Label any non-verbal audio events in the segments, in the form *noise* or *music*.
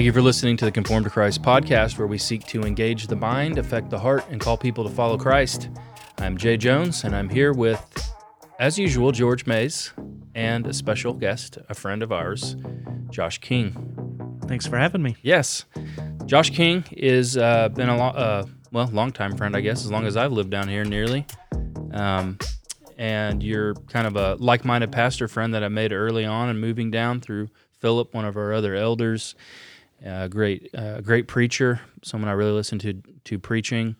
Thank you for listening to the Conformed to Christ podcast, where we seek to engage the mind, affect the heart, and call people to follow Christ. I'm Jay Jones, and I'm here with, as usual, George Mays and a special guest, a friend of ours, Josh King. Thanks for having me. Yes, Josh King is uh, been a long, uh, well, longtime friend, I guess, as long as I've lived down here, nearly. Um, and you're kind of a like-minded pastor friend that I made early on, and moving down through Philip, one of our other elders, a great, great preacher, someone I really listen to to preaching.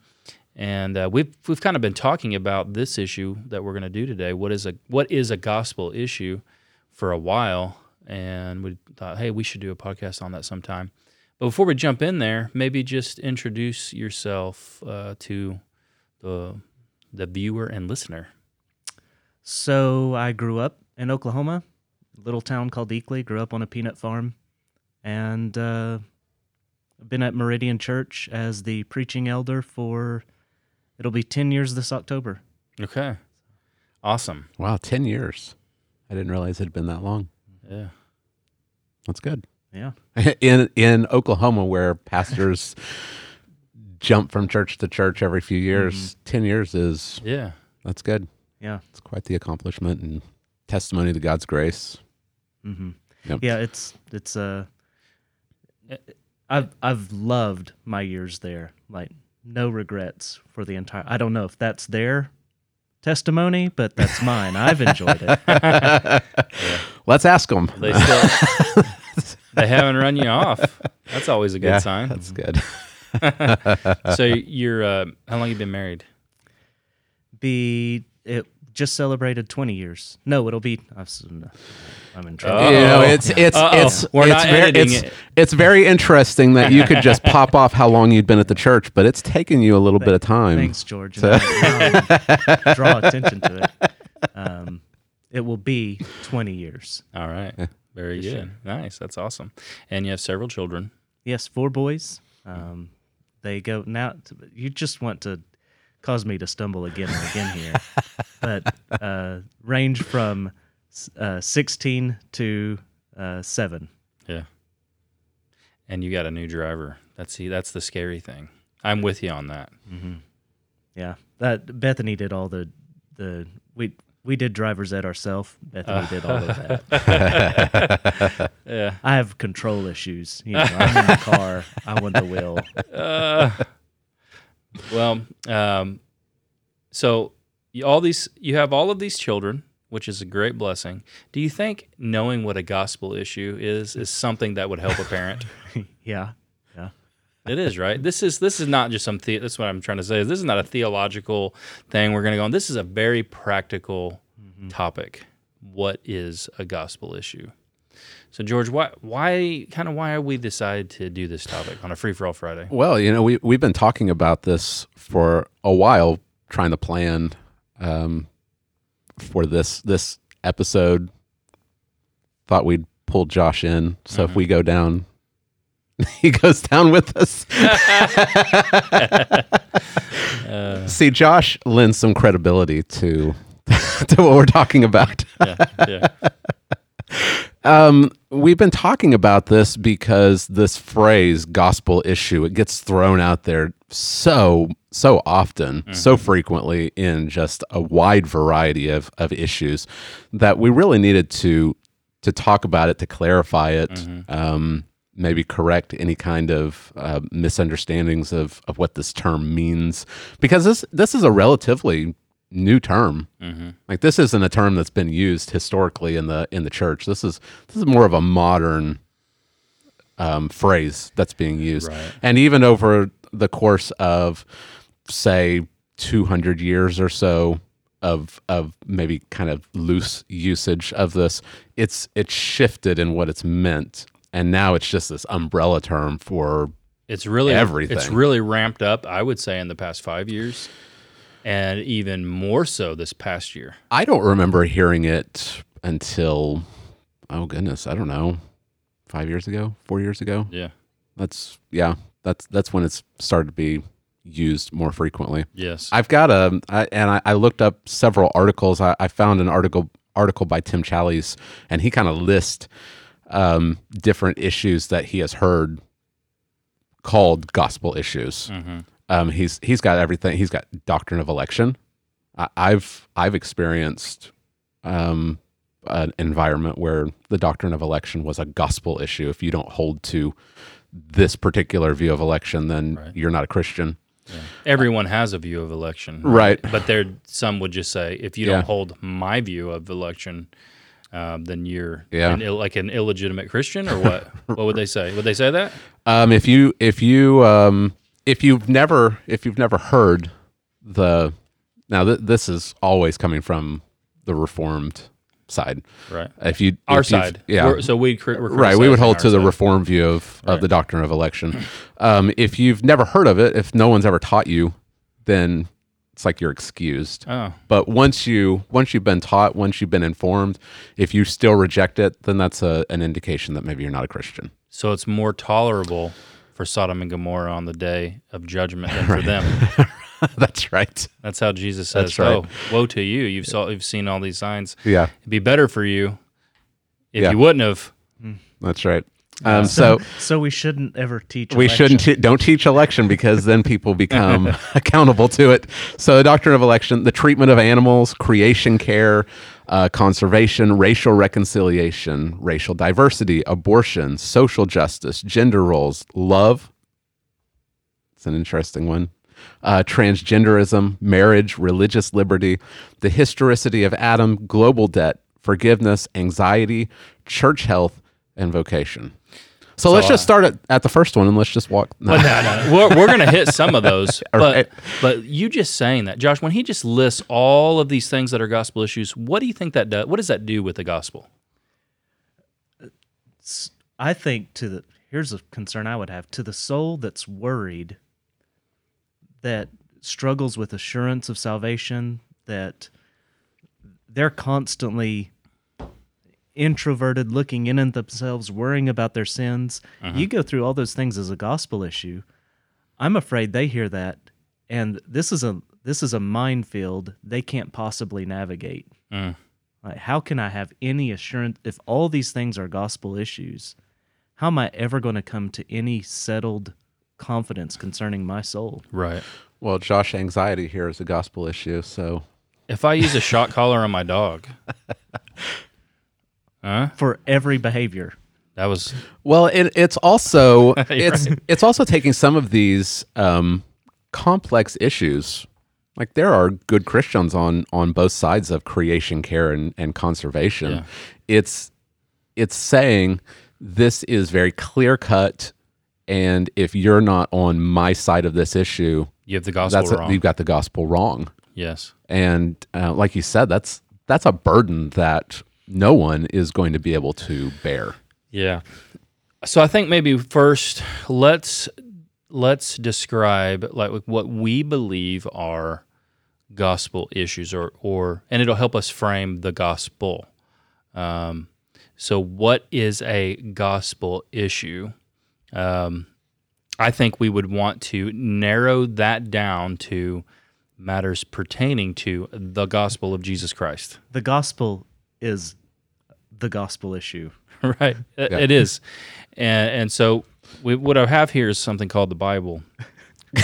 And uh, we've we've kind of been talking about this issue that we're going to do today. What is a what is a gospel issue for a while, and we thought, hey, we should do a podcast on that sometime. But before we jump in there, maybe just introduce yourself uh, to the the viewer and listener. So I grew up in Oklahoma, little town called Eakly. Grew up on a peanut farm, and uh, been at Meridian Church as the preaching elder for. It'll be ten years this October. Okay, awesome. Wow, 10 years. I didn't realize it had been that long. Yeah, That's good. Yeah, *laughs* In in Oklahoma where pastors *laughs* jump from church to church every few years, 10 years is yeah. that's good. yeah, It's quite the accomplishment and testimony to God's grace. Mm-hmm. Yep. yeah. It's it's uh, I've I've loved my years there. Like no regrets for the entire. I don't know if that's their testimony, but that's mine. I've enjoyed it. *laughs* Let's ask them. They still *laughs* they haven't run you off. That's always a good yeah, sign. That's good. *laughs* so you're uh, how long you been married? be it just celebrated 20 years. No, it'll be I'm s- I'm in trouble. You know, Uh-oh. it's it's Uh-oh. it's We're it's not very, editing it's, it. it's very interesting that you could *laughs* just pop off how long you'd been at the church, but it's taken you a little bit of time. Thanks, George. And I- now draw attention to it. Um, it will be 20 years. All right, very This good, year. nice. That's awesome. And you have several children. Yes, four boys. Um, they go now. You just want to cause me to stumble again and again here, but uh, range from uh, 16 to uh, seven. Yeah. And you got a new driver. That's the that's the scary thing. I'm with you on that. Yeah, that Bethany did all the the we we did driver's ed ourselves. Bethany did all of that. *laughs* Yeah. I have control issues. You know, I'm in the car. I want the wheel. Well, um, so you, all these you have all of these children, which is a great blessing. Do you think knowing what a gospel issue is is something that would help a parent? *laughs* Yeah, yeah. It is right. This is this is not just some. The, that's what I'm trying to say. This is not a theological thing. We're going to go on. This is a very practical topic. What is a gospel issue? So George, why why kind of why are we decided to do this topic on a free for all Friday? Well, you know, we we've been talking about this for a while, trying to plan um, for this this episode. Thought we'd pull Josh in, so if we go down, *laughs* he goes down with us. *laughs* See, Josh lends some credibility to *laughs* to what we're talking about. Yeah, yeah, Um, we've been talking about this because this phrase "gospel issue" it gets thrown out there so so often, so frequently in just a wide variety of of issues that we really needed to to talk about it to clarify it. Um, maybe correct any kind of uh, misunderstandings of, of what this term means because this this is a relatively new term like this isn't a term that's been used historically in the in the church. This is this is more of a modern um, phrase that's being used, Right. and even over the course of say 200 years or so of of maybe kind of loose usage of this, it's it's shifted in what it's meant, and now it's just this umbrella term for it's really Everything. It's really ramped up. I would say in the past five years, and even more so this past year. I don't remember hearing it until oh goodness, I don't know, five years ago, four years ago. Yeah, That's yeah, that's that's when it's started to be used more frequently. yes, I've got a I, and I, I looked up several articles. I, I found an article article by Tim Challies, and he kind of lists um, different issues that he has heard called gospel issues. Um, he's he's got everything. He's got doctrine of election. I, I've I've experienced um, an environment where the doctrine of election was a gospel issue. If you don't hold to this particular view of election, then Right. you're not a Christian. Everyone has a view of election, Right. But there, some would just say, if you Yeah. don't hold my view of election, um, then you're Yeah. an Ill, like an illegitimate Christian, or what? *laughs* what would they say? Would they say that? Um, if you if you um, if you've never if you've never heard the now th- this is always coming from the reformed side. Right. If you Our if you've- side, yeah, We're- so we right. We would hold our to the side. reform view of, Right. of the doctrine of election. Um, if you've never heard of it, if no one's ever taught you, then it's like you're excused. Oh, But once you once you've been taught, once you've been informed, if you still reject it, then that's a, an indication that maybe you're not a Christian. so it's more tolerable for Sodom and Gomorrah on the day of judgment than for them. *laughs* that's right. That's how Jesus says, That's right. "Oh, woe to you! You've saw, you've seen all these signs. Yeah, It'd be better for you if Yeah. you wouldn't have." that's right. Um, so So we shouldn't ever teach. we election. shouldn't te- don't teach election because then people become *laughs* accountable to it. So the doctrine of election, the treatment of animals, creation care, uh, conservation, racial reconciliation, racial diversity, abortion, social justice, gender roles, love. It's an interesting one. Uh, transgenderism, marriage, religious liberty, the historicity of Adam, global debt, forgiveness, anxiety, church health, and vocation. So, let's uh, just start at, at the first one and let's just walk. no. Well, no, no. *laughs* We're, we're going to hit some of those, *laughs* but right. but you just saying that, Josh, when he just lists all of these things that are gospel issues, what do you think that does? What does that do with the gospel? I think to the here's a concern I would have to the soul that's worried that struggles with assurance of salvation that they're constantly introverted looking in at themselves worrying about their sins you go through all those things as a gospel issue i'm afraid they hear that and this is a this is a minefield they can't possibly navigate Mm. like, how can I have any assurance if all these things are gospel issues? How am I ever going to come to any settled confidence concerning my soul? Right. Well, Josh, anxiety here is a gospel issue. So, If I use a shock collar on my dog, *laughs* huh? For every behavior, That was well, it, it's also *laughs* You're it's it's also taking some of these um, complex issues. Like there are good Christians on on both sides of creation care and, and conservation. Yeah. It's it's saying this is very clear cut, and if you're not on my side of this issue, you have the gospel that's a- wrong. you've got the gospel wrong. yes. and uh, like you said that's that's a burden that no one is going to be able to bear Yeah. So I think maybe first let's let's describe like what we believe are gospel issues or or and it'll help us frame the gospel. Um, so what is a gospel issue? Um, I think we would want to narrow that down to matters pertaining to the gospel of Jesus Christ. the gospel is the gospel issue. *laughs* right. It- it is. And, and so we, what i have here is something called the bible. *laughs*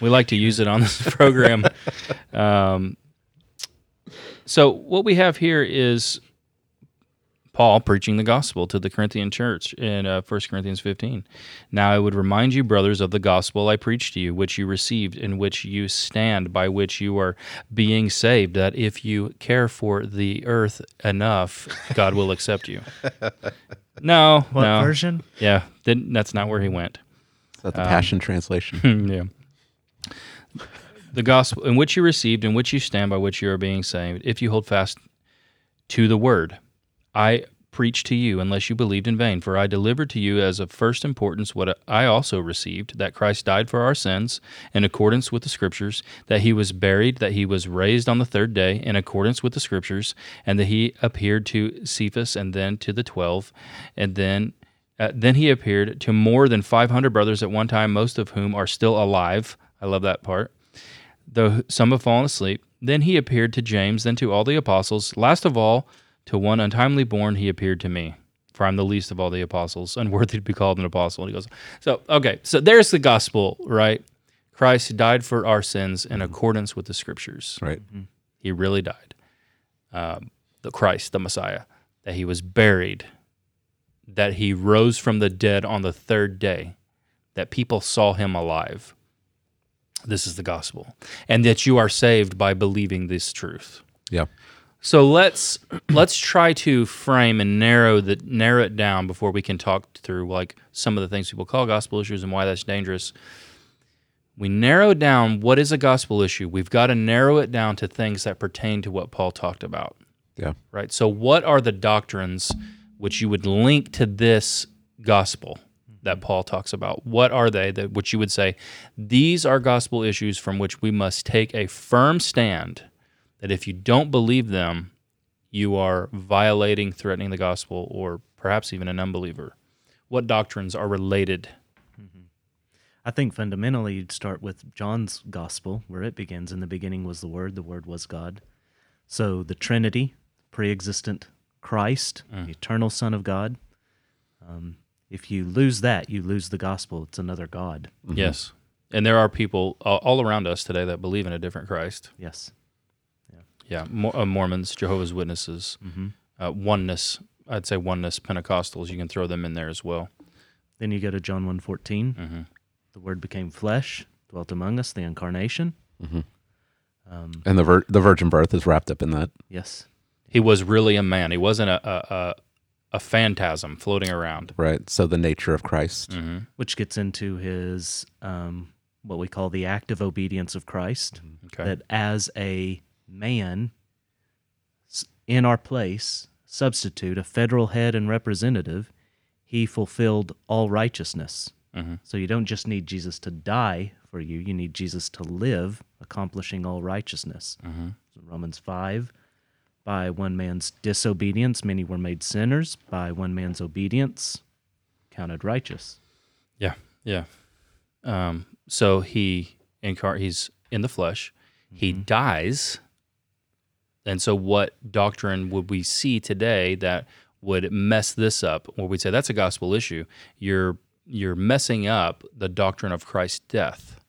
We like to use it on this program. Um, so what we have here is paul preaching the gospel to the corinthian church in uh, 1 corinthians 15 now i would remind you brothers of the gospel i preached to you which you received in which you stand by which you are being saved that if you care for the earth enough god will accept you *laughs* no What no version? yeah didn't, that's not where he went is that the passion translation *laughs* yeah. The gospel in which you received, in which you stand, by which you are being saved, if you hold fast to the word. I preach to you, unless you believed in vain. For I delivered to you as of first importance what I also received that Christ died for our sins in accordance with the Scriptures, that he was buried, that he was raised on the third day in accordance with the Scriptures, and that he appeared to Cephas and then to the twelve, and then uh, then he appeared to more than 500 brothers at one time, most of whom are still alive. I love that part. Though some have fallen asleep. Then he appeared to James, then to all the apostles. Last of all, to one untimely born, he appeared to me. for I'm the least of all the apostles, unworthy to be called an apostle. And he goes, so okay, so there's the gospel, right? Christ died for our sins in accordance with the scriptures. Right. He really died. Um, the Christ, the Messiah, that he was buried, that he rose from the dead on the third day, that people saw him alive. This is the gospel, and that you are saved by believing this truth. Yeah. So let's *clears throat* let's try to frame and narrow the narrow it down before we can talk through like some of the things people call gospel issues and why that's dangerous. We narrow down what is a gospel issue. We've got to narrow it down to things that pertain to what Paul talked about, Yeah. right? So what are the doctrines which you would link to this gospel that mm-hmm. Paul talks about? What are they that which you would say these are gospel issues from which we must take a firm stand that if you don't believe them, you are violating, threatening the gospel, or perhaps even an unbeliever. What doctrines are related? I think fundamentally you'd start with John's gospel, where it begins In the beginning was the Word, the Word was God. So the Trinity, pre existent Christ, the eternal Son of God. Um, if you lose that, you lose the gospel. It's another God. Yes. And there are people uh, all around us today that believe in a different Christ. Yes. Yeah, Mo- uh, Mormons, Jehovah's Witnesses, uh, oneness. I'd say oneness, Pentecostals. You can throw them in there as well. Then you go to John 1.14. Mhm. The Word became flesh, dwelt among us, the incarnation. And the vir- the virgin birth is wrapped up in that. Yes. He was really a man. He wasn't a a, a, a phantasm floating around. Right. So the nature of Christ. Mm-hmm. Which gets into his, um, what we call the active obedience of Christ. Okay. that as a man in our place, substitute, a federal head and representative, he fulfilled all righteousness. Mhm. So you don't just need Jesus to die for you, you need Jesus to live, accomplishing all righteousness. Mhm. So Romans 5 by one man's disobedience, many were made sinners. By one man's obedience, counted righteous. Yeah, yeah. Um, so he incar- he's in the flesh. He dies. And so, what doctrine would we see today that would mess this up? Where we'd say that's a gospel issue. You're you're messing up the doctrine of Christ's death.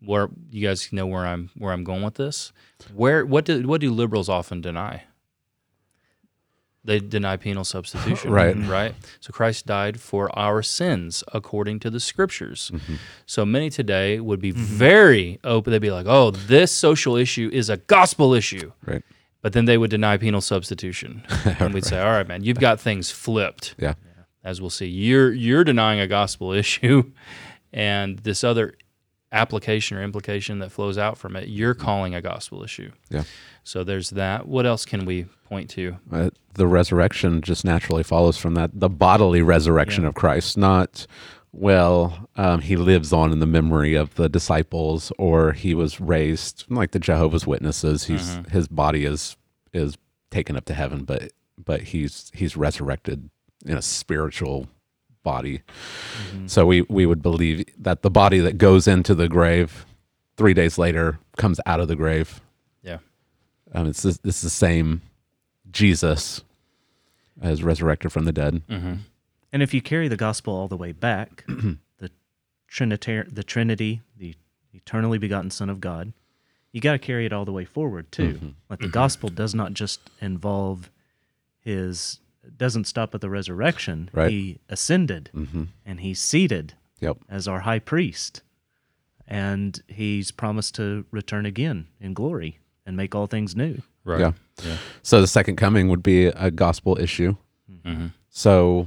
Where you guys know where I'm where I'm going with this? Where what do what do liberals often deny? They deny penal substitution. *laughs* Right. Right. So Christ died for our sins according to the scriptures. Mm-hmm. So many today would be mm-hmm. very open. They'd be like, oh, this social issue is a gospel issue. Right. But then they would deny penal substitution. *laughs* and we'd say, all right, man, you've got things flipped. Yeah. As we'll see, you're you're denying a gospel *laughs* issue, and this other application or implication that flows out from it, you're calling a gospel issue. Yeah. So there's that. What else can we point to? Uh, the resurrection just naturally follows from that. The bodily resurrection Yeah. of Christ, not, well, um, he lives on in the memory of the disciples, or he was raised like the Jehovah's Witnesses. He's his body is is taken up to heaven, but but he's he's resurrected in a spiritual body. So we we would believe that the body that goes into the grave three days later comes out of the grave. Yeah. Um, it's this, it's the same Jesus as resurrected from the dead. Mm-hmm. And if you carry the gospel all the way back, *clears throat* the Trinitar- the Trinity, the eternally begotten Son of God, you got to carry it all the way forward too. Like the gospel does not just involve his doesn't stop at the resurrection. Right. He ascended and he's seated Yep. as our high priest. And he's promised to return again in glory and make all things new. Right. Yeah. Yeah. So the second coming would be a gospel issue. Mhm. So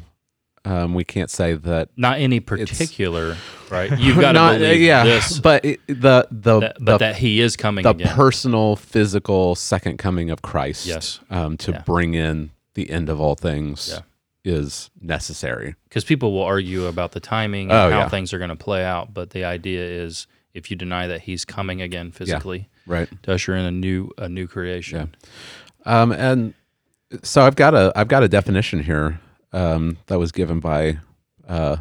um, we can't say that. Not any particular, right? You've *laughs* got to Not- believe yeah, this, but it, the the that, but the, that he is coming the again. personal, physical second coming of Christ. Yes. Um, to Yeah. bring in the end of all things Yeah. is necessary. because people will argue about the timing Oh, and how yeah. things are going to play out. But the idea is, if you deny that he's coming again physically Right. to usher in a new a new creation, Um, and so I've got a I've got a definition here um, that was given by uh,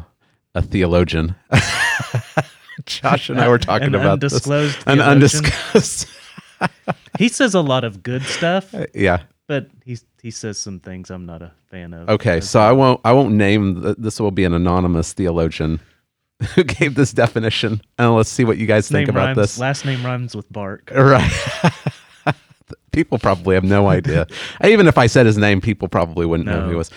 a theologian. *laughs* Josh and I were talking An about this. undisclosed An theologian? undiscussed. *laughs* He says a lot of good stuff, yeah. but he's he says some things I'm not a fan of. Okay, so I won't I won't name th- this will be an anonymous theologian *laughs* who gave this definition. And let's see what you guys think name about rhymes, this. Last name rhymes with bark. *laughs* Right. *laughs* people probably have no idea. Even if I said his name, people probably wouldn't know who he was.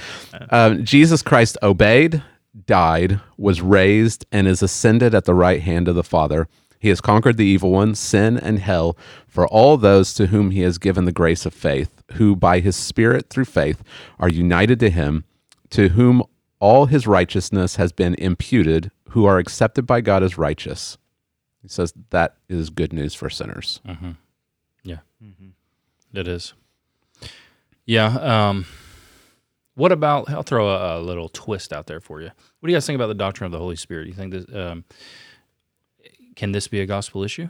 Um, Jesus Christ obeyed, died, was raised, and is ascended at the right hand of the Father. He has conquered the evil one, sin, and hell for all those to whom he has given the grace of faith, who by his Spirit through faith are united to him, to whom all his righteousness has been imputed, who are accepted by God as righteous. He says that is good news for sinners. Yeah, it is. Yeah. Um, what about? I'll throw a, a little twist out there for you. What do you guys think about the doctrine of the Holy Spirit? You think this? Um, can this be a gospel issue?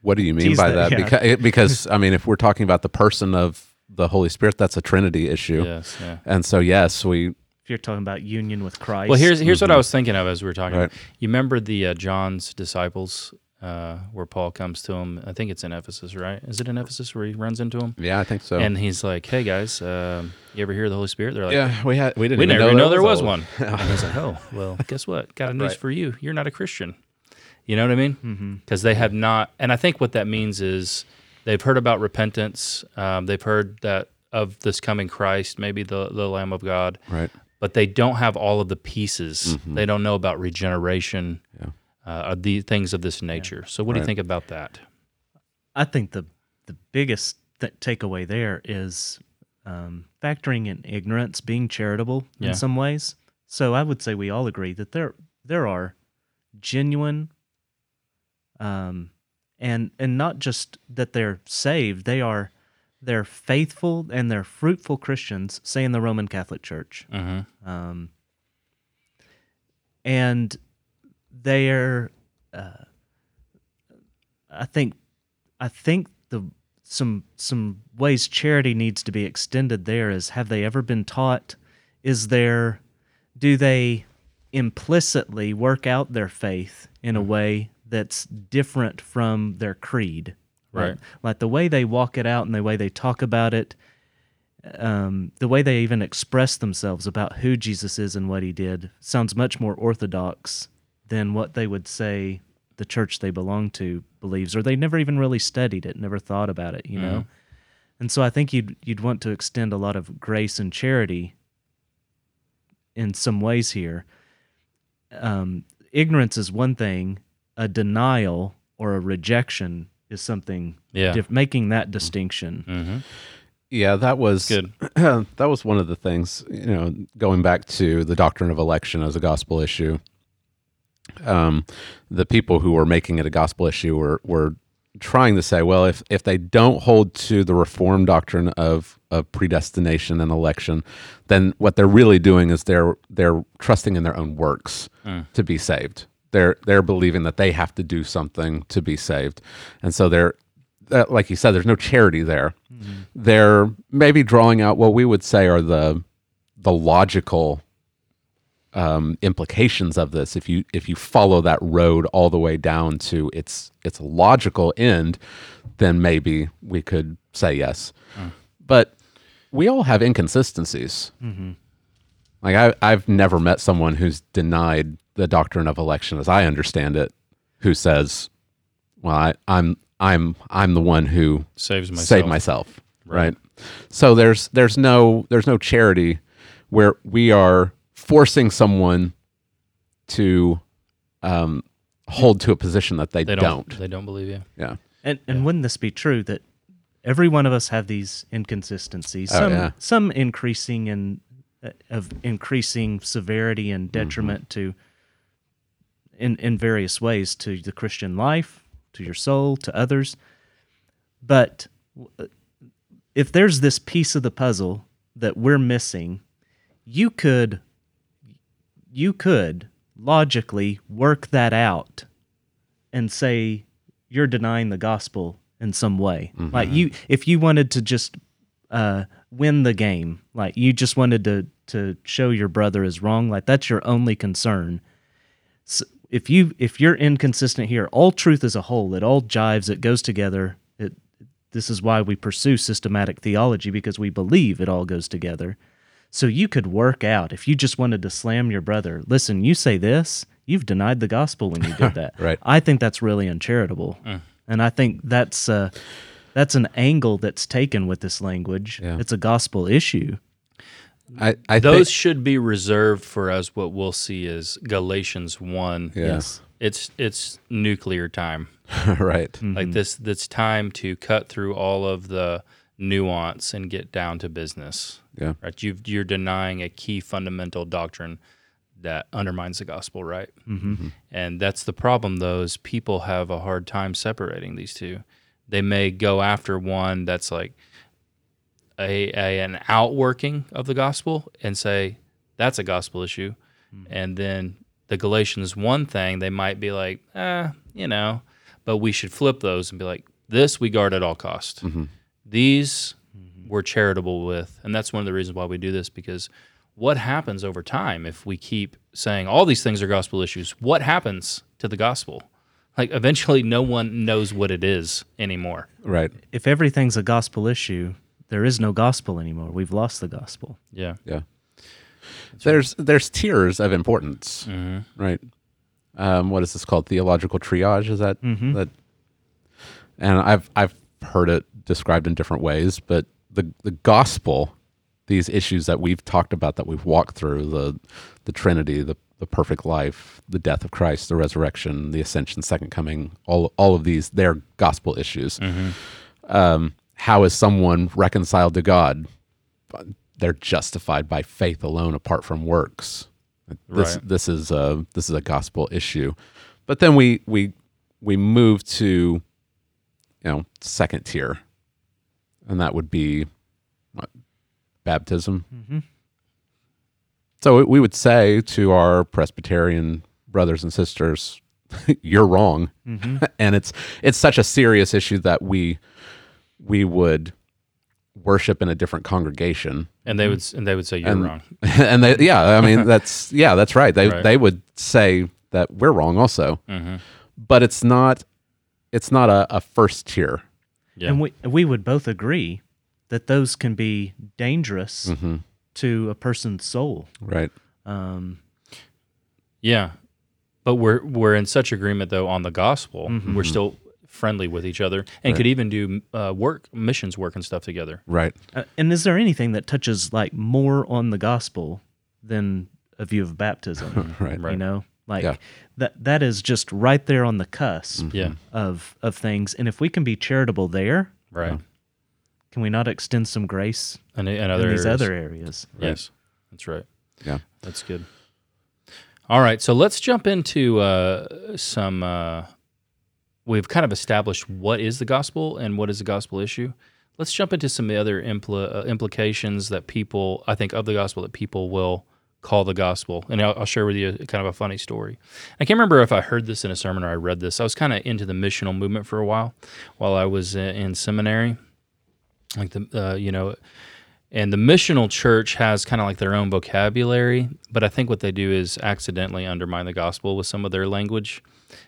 What do you mean Tease by that, that? yeah. Because, *laughs* because I mean, if we're talking about the person of the Holy Spirit, that's a Trinity issue. Yes. Yeah. And so, yes, we If you're talking about union with Christ. Well, here's here's what I was thinking of as we were talking. Right. You remember the uh, John's disciples uh, where Paul comes to him? I think it's in Ephesus, right? Is it in Ephesus where he runs into him? yeah, I think so. And he's like, "Hey guys, um, you ever hear of the Holy Spirit?" They're like, yeah, we had we didn't "We even never know, know there was all- one." *laughs* and he's like, "Oh, well, guess what? Got a *laughs* news Right. for you. You're not a Christian." You know what I mean? Mm-hmm. Because they have not, and I think what that means is they've heard about repentance. Um, they've heard that of this coming Christ, maybe the the Lamb of God, Right. but they don't have all of the pieces. They don't know about regeneration, Yeah. uh, the things of this nature. So, what do you think about that? I think the the biggest th- takeaway there is um, factoring in ignorance, being charitable Yeah. in some ways. So I would say we all agree that there there are genuine, um, and and not just that they're saved, they are they're faithful and they're fruitful Christians, say in the Roman Catholic Church. Mm-hmm. um, and they're uh, I think I think the some some ways charity needs to be extended there is have they ever been taught is there do they implicitly work out their faith in a way that's different from their creed Right. like, like the way they walk it out and the way they talk about it um, the way they even express themselves about who Jesus is and what he did sounds much more orthodox than what they would say the church they belong to believes, or they never even really studied it, never thought about it, you know. And so I think you'd you'd want to extend a lot of grace and charity in some ways here. Um, ignorance is one thing; a denial or a rejection is something. Yeah. diff- making that distinction. Mm-hmm. Yeah, that was Good. *clears throat* that was one of the things, you know, going back to the doctrine of election as a gospel issue. Um, the people who were making it a gospel issue were were trying to say, well, if if they don't hold to the reform doctrine of of predestination and election, then what they're really doing is they're they're trusting in their own works to be saved. They're they're believing that they have to do something to be saved, and so they're that, like you said, there's no charity there. Mm-hmm. They're maybe drawing out what we would say are the the logical um, implications of this. If you if you follow that road all the way down to its its logical end, then maybe we could say yes. But we all have inconsistencies. Mm-hmm. Like I, I've never met someone who's denied the doctrine of election, as I understand it, who says, "Well, I, I'm I'm I'm the one who Saves myself. save myself." Right. Right. So there's there's no there's no charity where we are forcing someone to um, hold to a position that they, They don't. don't, They don't believe you. Yeah. And and wouldn't this be true that every one of us have these inconsistencies? Oh, Some yeah. some increasing in uh, of increasing severity and detriment to in in various ways to the Christian life, to your soul, to others. But if there's this piece of the puzzle that we're missing, you could you could logically work that out and say you're denying the gospel in some way. Like you, if you wanted to just uh, win the game, like you just wanted to to show your brother is wrong, like that's your only concern. So if you if you're inconsistent here, all truth is a whole. It all jives. It goes together. It this is why we pursue systematic theology because we believe it all goes together. So you could work out if you just wanted to slam your brother. Listen, you say this, you've denied the gospel when you did *laughs* that. Right. I think that's really uncharitable, and I think that's uh, that's an angle that's taken with this language. Yeah. It's a gospel issue. I, I Those think, should be reserved for us. What we'll see is Galatians one. Yes. It's it's nuclear time. *laughs* right. Like this, it's time to cut through all of the nuance and get down to business. Yeah. Right. You've, you're denying a key fundamental doctrine that undermines the gospel, right? Mm-hmm. And that's the problem. Though, is people have a hard time separating these two. They may go after one that's like a, a an outworking of the gospel and say that's a gospel issue, hmm. and then the Galatians one thing they might be like, eh, you know, but we should flip those and be like, this we guard at all cost. Mm-hmm. These mm-hmm. we're charitable with, and that's one of the reasons why we do this because what happens over time if we keep saying all these things are gospel issues? What happens to the gospel? Like eventually, no one knows what it is anymore. Right. If everything's a gospel issue, there is no gospel anymore. We've lost the gospel. Yeah. Yeah. There's there's tiers of importance, right? Um, what is this called? Theological triage? Is that that? And I've I've heard it described in different ways, but the the gospel, these issues that we've talked about, that we've walked through, the the Trinity, the the perfect life, the death of Christ, the resurrection, the ascension, second coming, all all of these, they're gospel issues. Um, how is someone reconciled to God? they're justified by faith alone apart from works. This Right. this is a this is a gospel issue. But then we we we move to you know second tier, and that would be what, baptism. Mm-hmm. So we would say to our Presbyterian brothers and sisters, *laughs* "You're wrong," mm-hmm. *laughs* and it's it's such a serious issue that we we would worship in a different congregation And they would and they would say you're And- wrong. *laughs* and they yeah i mean *laughs* that's yeah that's right they Right. they would say that we're wrong also Mm-hmm. but it's not it's not a, a first tier Yeah. And we we would both agree that those can be dangerous Mm-hmm. to a person's soul. right Um, Yeah, but we're we're in such agreement though on the gospel. Mm-hmm. We're still friendly with each other and could even do uh, work missions work and stuff together. right uh, and is there anything that touches like more on the gospel than a view of baptism? *laughs* right You know, like Yeah. that that is just right there on the cusp Mm-hmm. Yeah, of of things. And if we can be charitable there, right. can we not extend some grace And, and in other these areas. other areas? Yes, that's right. yeah That's good. All right, so let's jump into uh, some. Uh, we've kind of established what is the gospel and what is the gospel issue. Let's jump into some other impl- uh, implications that people, I think, of the gospel that people will call the gospel. And I'll, I'll share with you a, kind of a funny story. I can't remember if I heard this in a sermon or I read this. I was kind of into the missional movement for a while while I was in, in seminary. Like the, uh, you know, and the missional church has kind of like their own vocabulary, but I think what they do is accidentally undermine the gospel with some of their language.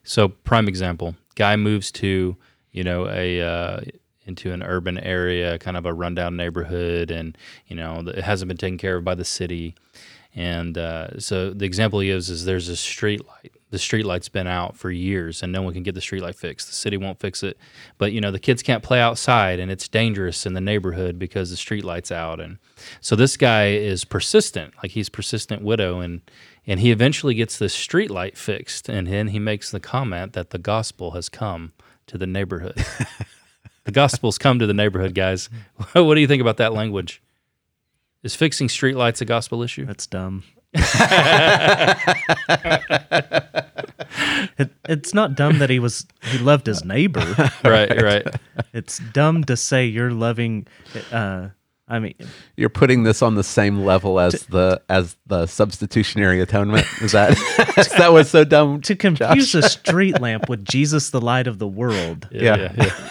So, prime example: guy moves to you know a uh, into an urban area, kind of a rundown neighborhood, and you know it hasn't been taken care of by the city. And uh, so the example he gives is there's a street light. The street light's been out for years, and no one can get the street light fixed. The city won't fix it, but you know the kids can't play outside, and it's dangerous in the neighborhood because the street light's out. And so this guy is persistent, like he's persistent widow, and and he eventually gets this street light fixed, and then he makes the comment that the gospel has come to the neighborhood. *laughs* the gospel's come to the neighborhood, guys. *laughs* what do you think about that language? Is fixing streetlights a gospel issue? That's dumb. *laughs* it, it's not dumb that he was he loved his neighbor. right, right. It's dumb to say you're loving. Uh, I mean, you're putting this on the same level as the as the substitutionary atonement is that *laughs* *laughs* is that was so dumb to confuse a street lamp with Jesus, the light of the world. Yeah. yeah.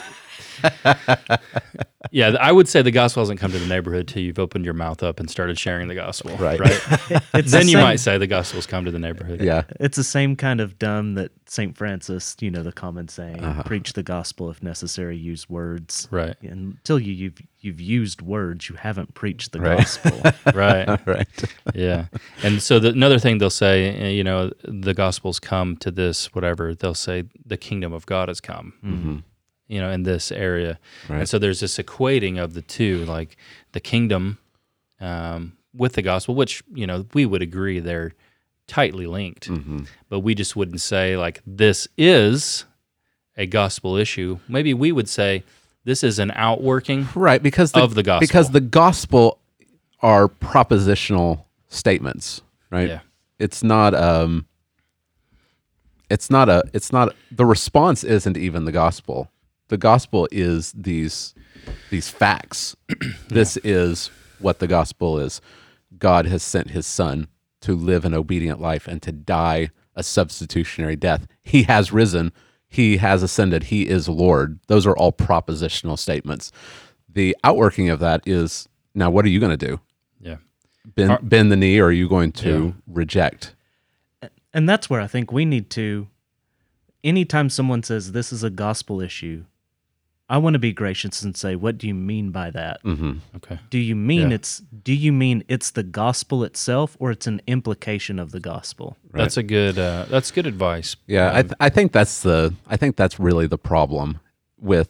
yeah, *laughs* I would say the gospel hasn't come to the neighborhood till you've opened your mouth up and started sharing the gospel. Right. Right. *laughs* It's then the you same- might say the gospel's come to the neighborhood. Yeah. It's the same kind of dumb that St. Francis, you know, the common saying, Uh-huh. preach the gospel if necessary, use words. Right. Until you, you've you've used words, you haven't preached the Right. gospel. *laughs* *laughs* Right. Right. yeah. And so the, another thing they'll say, uh, you know, the gospel's come to this, whatever. They'll say the kingdom of God has come. Mm-hmm. You know, in this area, Right. and so there's this equating of the two, like the kingdom um, with the gospel, which you know we would agree they're tightly linked, Mm-hmm. but we just wouldn't say like this is a gospel issue. Maybe we would say this is an outworking Right, because the, Of the gospel. because the gospel are propositional statements, right? Yeah. It's not um it's not a it's not the response isn't even the gospel. The gospel is these these facts. *clears throat* this is what the gospel is. God has sent his son to live an obedient life and to die a substitutionary death. He has risen. He has ascended. He is Lord. Those are all propositional statements. The outworking of that is now what are you going to do? Yeah. Bend, Are- bend the knee or are you going to Yeah. reject? and that's where I think we need to anytime someone says this is a gospel issue, I want to be gracious and say, what do you mean by that? hmm Okay. Do you mean Yeah. it's do you mean it's the gospel itself or it's an implication of the gospel? That's a good. Uh, that's good advice. Yeah, I, Um, th- I think that's the I think that's really the problem with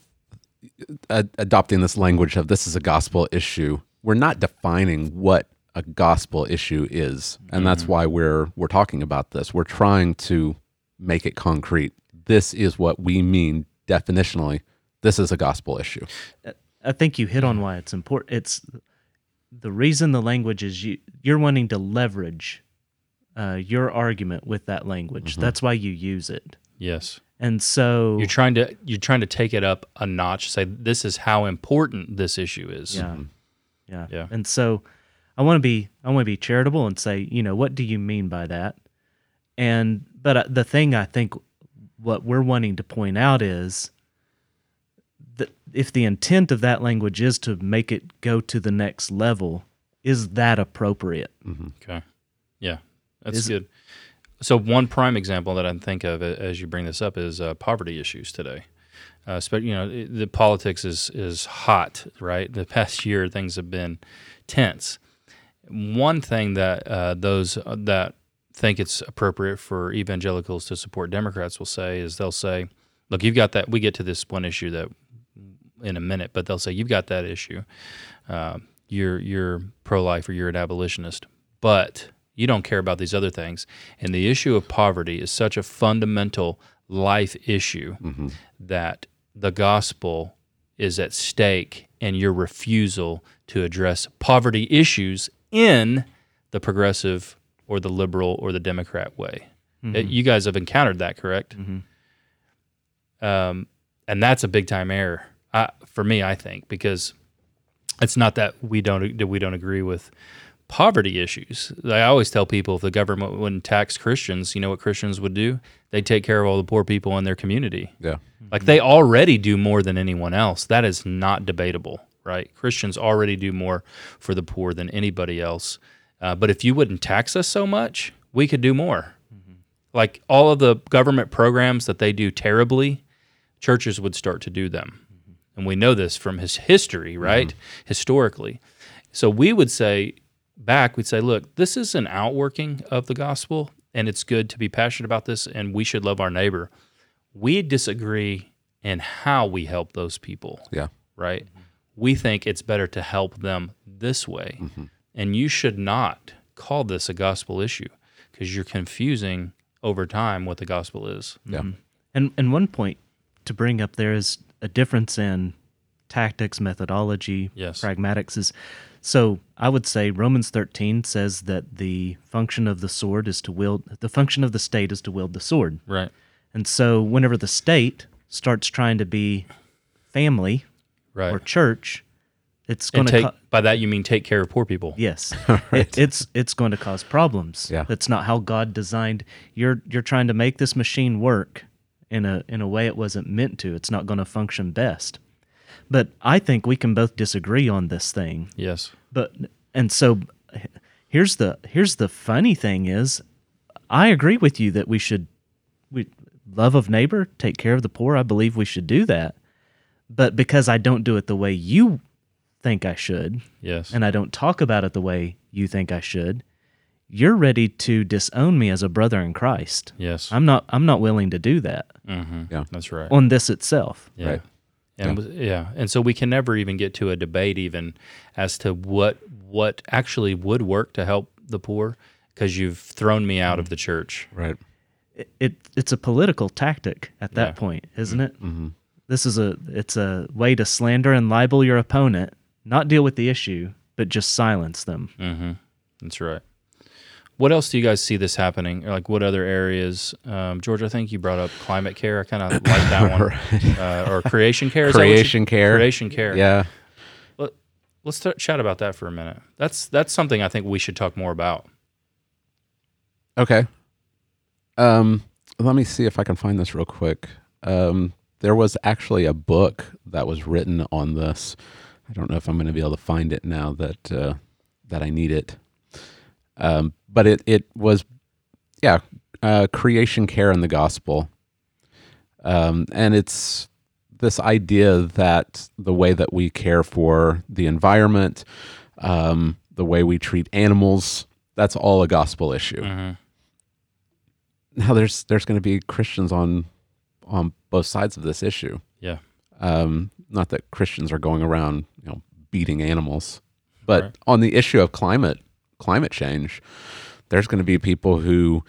a- adopting this language of this is a gospel issue. We're not defining what a gospel issue is, and that's why we're we're talking about this. We're trying to make it concrete. This is what we mean definitionally. This is a gospel issue. I think you hit on why it's important. It's the reason the language is you you're wanting to leverage uh, your argument with that language. That's why you use it. yes. And so You're trying to you're trying to take it up a notch. Say this is how important this issue is. Yeah. Yeah. Yeah. And so I want to be I want to be charitable and say, you know, what do you mean by that? And but uh, the thing I think what we're wanting to point out is that if the intent of that language is to make it go to the next level, is that appropriate? Okay. Yeah, that's Is- good. So one prime example that I think of as you bring this up is uh, poverty issues today. Uh, you know, the politics is is hot, right? The past year, things have been tense. One thing that uh, those that think it's appropriate for evangelicals to support Democrats will say is they'll say, "Look, you've got that." We get to this one issue that in a minute, but they'll say you've got that issue. Uh, you're you're pro life or you're an abolitionist, but you don't care about these other things. And the issue of poverty is such a fundamental life issue that the gospel is at stake, and your refusal to address poverty issues in the progressive or the liberal or the Democrat way. Uh, You guys have encountered that, correct? Um, and that's a big time error uh, for me, I think, because it's not that we don't that we don't agree with poverty issues. I always tell people if the government wouldn't tax Christians, you know what Christians would do? They'd take care of all the poor people in their community. Yeah. Like they already do more than anyone else. That is not debatable, right? Christians already do more for the poor than anybody else. Uh, but if you wouldn't tax us so much, we could do more. Like all of the government programs that they do terribly, churches would start to do them. And we know this from his history, mm-hmm. right? Historically. So we would say back, we'd say, look, this is an outworking of the gospel, and it's good to be passionate about this, and we should love our neighbor. We disagree in how we help those people, Yeah. right? We think it's better to help them this way. Mm-hmm. And you should not call this a gospel issue because you're confusing over time what the gospel is. Yeah. Mm-hmm. And and one point to bring up there is a difference in tactics, methodology, Yes. pragmatics is so I would say Romans 13 says that the function of the sword is to wield the function of the state is to wield the sword. Right. And so whenever the state starts trying to be family Right. or church, it's going and to take co- by that you mean take care of poor people. Yes, *laughs* it, it's it's going to cause problems. Yeah. that's not how God designed. You're you're trying to make this machine work in a in a way it wasn't meant to. It's not going to function best. But I think we can both disagree on this thing. Yes. But and so here's the here's the funny thing is I agree with you that we should we love of neighbor, take care of the poor. I believe we should do that. But because I don't do it the way you think I should, Yes. and I don't talk about it the way you think I should, you're ready to disown me as a brother in Christ. yes. I'm not I'm not willing to do that mm-hmm. Yeah. That's right. on this itself. Yeah. Right. And yeah. yeah, and so we can never even get to a debate even as to what what actually would work to help the poor because you've thrown me out of the church. Right. It, it it's a political tactic at that Yeah. point, isn't it? Mm-hmm. This is a it's a way to slander and libel your opponent, not deal with the issue, but just silence them. Mm-hmm. That's right. What else do you guys see this happening? Or like what other areas? Um, George, I think you brought up climate care. I kind of like that *laughs* one. Uh, or creation care. Is that you- Creation care. Creation care. Yeah. Let's t- chat about that for a minute. That's that's something I think we should talk more about. Okay. Um, let me see if I can find this real quick. Um, there was actually a book that was written on this. I don't know if I'm going to be able to find it now that uh, that I need it. Um, but it it was, yeah, uh, creation care in the gospel. Um, and it's this idea that the way that we care for the environment, um, the way we treat animals, that's all a gospel issue Mm-hmm. now there's there's going to be Christians on on both sides of this issue. Yeah. Um, not that Christians are going around, you know, beating animals, but Right. on the issue of climate climate change, there's going to be people who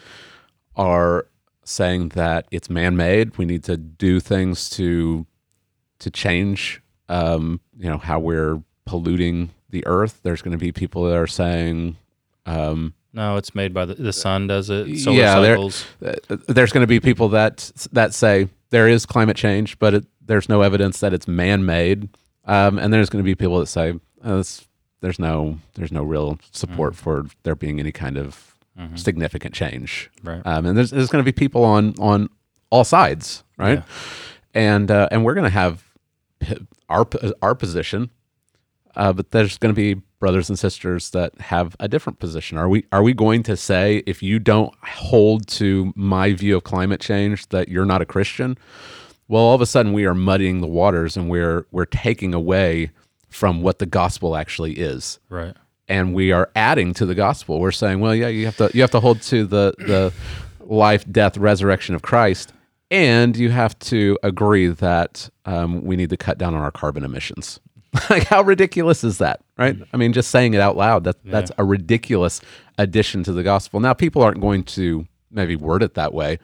are saying that it's man-made. We need to do things to to change, um, you know, how we're polluting the earth. There's going to be people that are saying, um, No, it's made by the the sun. Does it? Solar Yeah, cycles. uh, there's going to be people that that say there is climate change, but it, there's no evidence that it's man-made, um, and there's going to be people that say uh, it's, there's no there's no real support for there being any kind of Mhm. significant change, Right. um, and there's there's going to be people on on all sides, right? Yeah. And uh, and we're going to have our our position, uh, but there's going to be brothers and sisters that have a different position. Are we are we going to say if you don't hold to my view of climate change that you're not a Christian? Well, all of a sudden we are muddying the waters and we're we're taking away from what the gospel actually is Right. and we are adding to the gospel. We're saying, well, yeah, you have to you have to hold to the the life, death, resurrection of Christ, and you have to agree that um, we need to cut down on our carbon emissions. *laughs* like, how ridiculous is that, right? I mean, just saying it out loud that that's a ridiculous addition to the gospel. Now, people aren't going to maybe word it that way.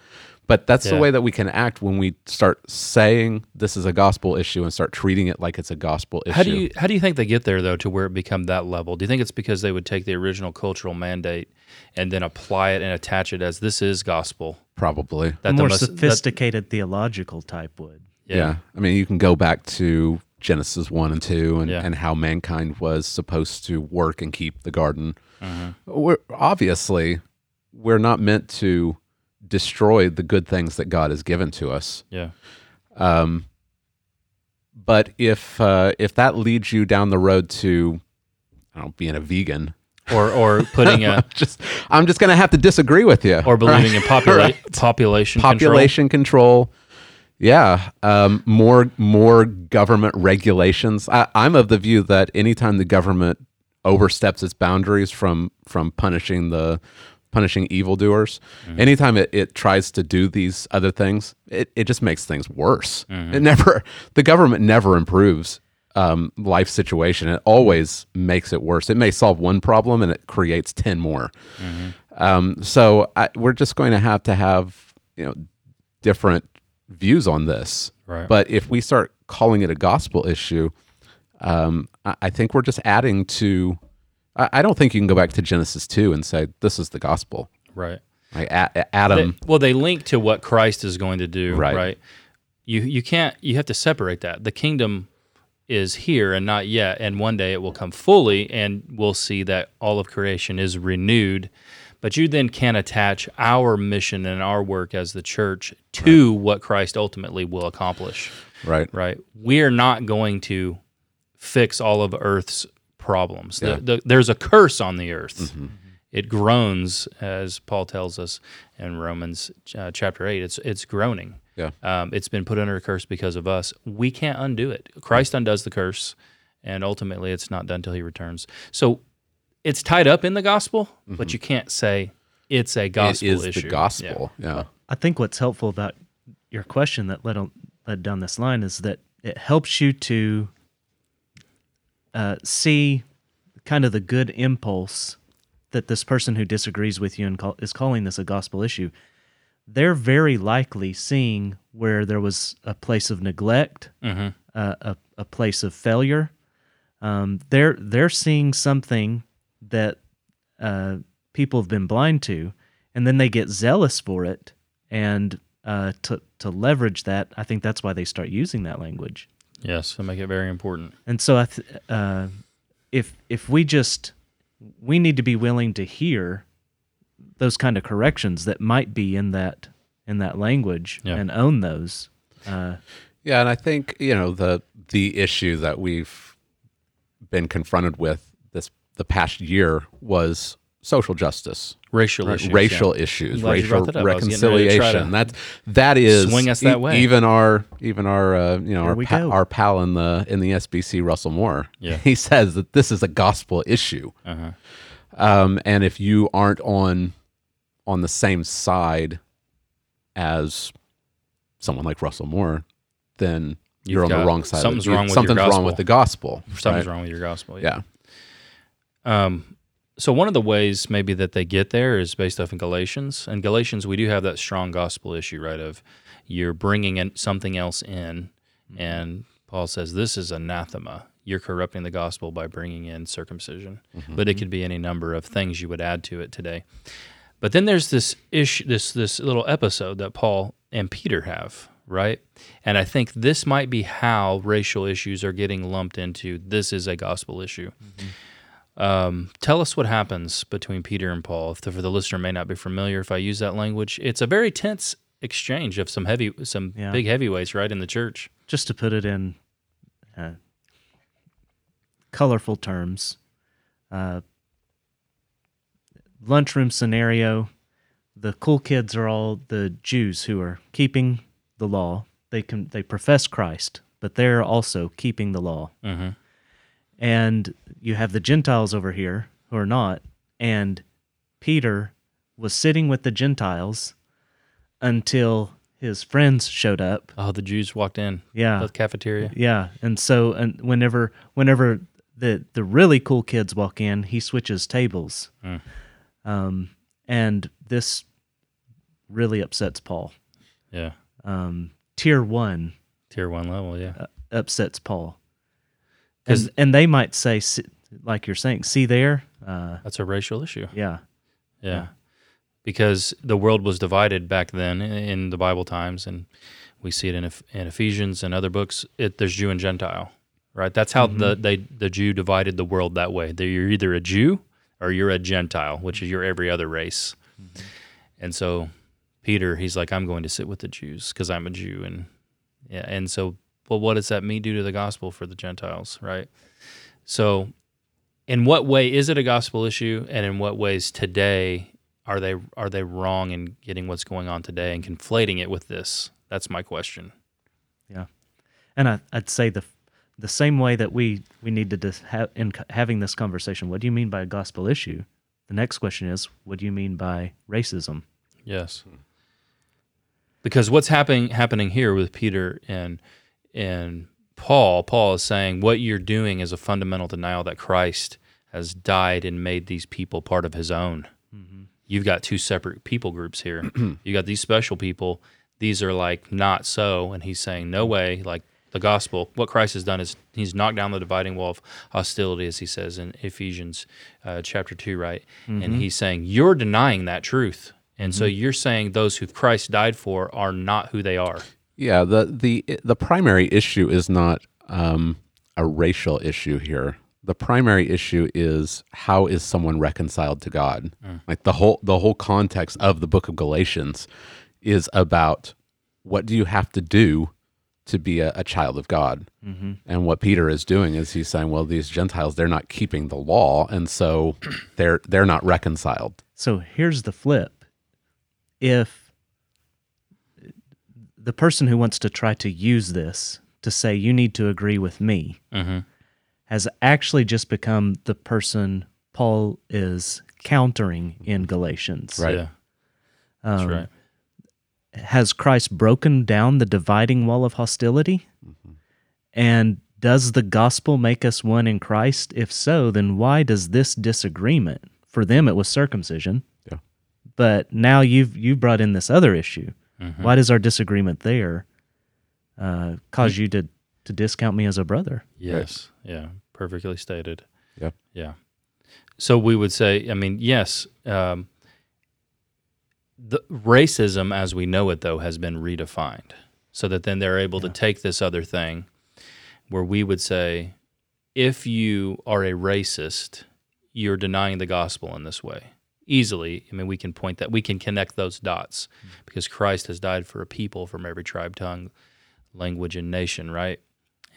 But that's the way that we can act when we start saying this is a gospel issue and start treating it like it's a gospel issue. How do you how do you think they get there though to where it become that level? Do you think it's because they would take the original cultural mandate and then apply it and attach it as this is gospel? Probably. A That more must- that- sophisticated theological type would. Yeah. I mean, you can go back to Genesis 1 and 2 and, Yeah. and how mankind was supposed to work and keep the garden. Mhm. We're, obviously, we're not meant to destroy the good things that God has given to us. Yeah. Um, but if uh, if that leads you down the road to, I don't know, being a vegan, Or or *laughs* putting a just I'm just going to have to disagree with you. or believing in popula- *laughs* Right. population control. population control. Yeah, um, more more government regulations. I, I'm of the view that anytime the government oversteps its boundaries from from punishing the punishing evildoers, anytime it, it tries to do these other things, it, it just makes things worse. It never *laughs* the government never improves um, life situation. It always makes it worse. It may solve one problem and it creates ten more. Um, so I, we're just going to have to have you know different views on this. Right. But if we start calling it a gospel issue, um, I, I think we're just adding to. I, I don't think you can go back to Genesis two and say this is the gospel. Right. Like A- Adam, They- well, they link to what Christ is going to do, Right. right. You you can't you have to separate that. The kingdom is here and not yet, and one day it will come fully, and we'll see that all of creation is renewed. But you then can attach our mission and our work as the church to what Christ ultimately will accomplish. Right. right? We are not going to fix all of Earth's problems. Yeah. the- there's a curse on the earth. It groans, as Paul tells us in Romans uh, chapter eight. It's it's groaning. Yeah. Um, it's been put under a curse because of us. We can't undo it. Christ undoes the curse, and ultimately, it's not done until He returns. So, it's tied up in the gospel, but you can't say it's a gospel it is issue. the Yeah. gospel. Yeah. I think what's helpful about your question that led on, led down this line is that it helps you to uh, see kind of the good impulse that this person who disagrees with you and call, is calling this a gospel issue. They're very likely seeing where there was a place of neglect, uh, a, a place of failure. Um, they're they're seeing something that uh, people have been blind to, and then they get zealous for it, and uh, to to leverage that, I think that's why they start using that language. Yes, to make it very important. And so, I th- uh, if if we just we need to be willing to hear those kind of corrections that might be in that in that language Yeah. and own those. Uh, Yeah, and I think you know the the issue that we've been confronted with this the past year was social justice, Racial right? issues. yeah. racial issues, racial that up. I was getting ready to try to reconciliation. That that is swing us that way. Even our even our uh, you know our pa- our pal in the in the SBC, Russell Moore. Yeah. he says that this is a gospel issue, Uh-huh. um, and if you aren't on on the same side as someone like Russell Moore, then You've you're on the wrong side. of something's the, you- wrong with something's wrong with the gospel. Something's right? wrong with your gospel. Yeah. Um, so one of the ways maybe that they get there is based off in Galatians. And Galatians, we do have that strong gospel issue, right? Of you're bringing in something else in, mm-hmm. and Paul says this is anathema. You're corrupting the gospel by bringing in circumcision, mm-hmm. but it could be any number of things you would add to it today. But then there's this issue, this this little episode that Paul and Peter have, right? And I think this might be how racial issues are getting lumped into. This is a gospel issue. Mm-hmm. Um, tell us what happens between Peter and Paul. If the, for the listener may not be familiar, if I use that language, it's a very tense exchange of some heavy, some Yeah. big heavyweights, right, in the church. just to put it in uh, colorful terms, uh, lunchroom scenario. The cool kids are all the Jews who are keeping the law. They can they profess Christ, but they're also keeping the law. Mm-hmm. And you have the Gentiles over here who are not. And Peter was sitting with the Gentiles until his friends showed up. Oh, the Jews walked in Yeah. the cafeteria. Yeah, and so and whenever whenever the the really cool kids walk in, he switches tables, Mm. um, and this really upsets Paul. Yeah, Um, tier one tier one level. Yeah, uh, upsets Paul, 'Cause- and and they might say, like you're saying, see there, uh, that's a racial issue. yeah, Yeah. Yeah. Because the world was divided back then in, the Bible times, and we see it in, in Ephesians and other books. It, there's Jew and Gentile, right? That's how the they the Jew divided the world that way. That you're either a Jew or you're a Gentile, which is your every other race. And so Peter, he's like, I'm going to sit with the Jews because I'm a Jew, and yeah, and so, well, what does that mean do to the gospel for the Gentiles, right? So, in what way is it a gospel issue, and in what ways today are they are they wrong in getting what's going on today and conflating it with this? That's my question. yeah, and I, I'd say the the same way that we we need to dis- have in having this conversation. What do you mean by a gospel issue? The next question is, what do you mean by racism? Yes. Because what's happening happening here with Peter and and Paul, Paul is saying what you're doing is a fundamental denial that Christ has died and made these people part of his own. Mm-hmm. You've got two separate people groups here. *clears throat* you got these special people. These are like not so, and he's saying no way. Like the gospel, what Christ has done is he's knocked down the dividing wall of hostility, as he says in Ephesians uh, chapter two, right? And mm-hmm. he's saying you're denying that truth, and so mm-hmm. you're saying those who Christ died for are not who they are. Yeah, the the the primary issue is not um, a racial issue here. The primary issue is how is someone reconciled to God? Like the whole the whole context of the book of Galatians is about what do you have to do to be a, a child of God. Mm-hmm. And what Peter is doing is he's saying, well, these Gentiles, they're not keeping the law, and so *clears throat* they're they're not reconciled. So here's the flip. If the person who wants to try to use this to say you need to agree with me Mm-hmm. has actually just become the person Paul is countering in Galatians. Right. Yeah. That's Um, right. Has Christ broken down the dividing wall of hostility? And does the gospel make us one in Christ? If so, then why does this disagreement? For them, it was circumcision. Yeah. But now you've you brought in this other issue. Mhm. Why does our disagreement there uh, cause you to to discount me as a brother? Yes. Yeah. Perfectly stated. Yep. Yeah. So we would say, I mean, yes, um, the racism as we know it though has been redefined, so that then they're able to take this other thing, where we would say, if you are a racist, you're denying the gospel in this way. Easily, I mean, we can point that we can connect those dots mm-hmm. because Christ has died for a people from every tribe, tongue, language, and nation, right?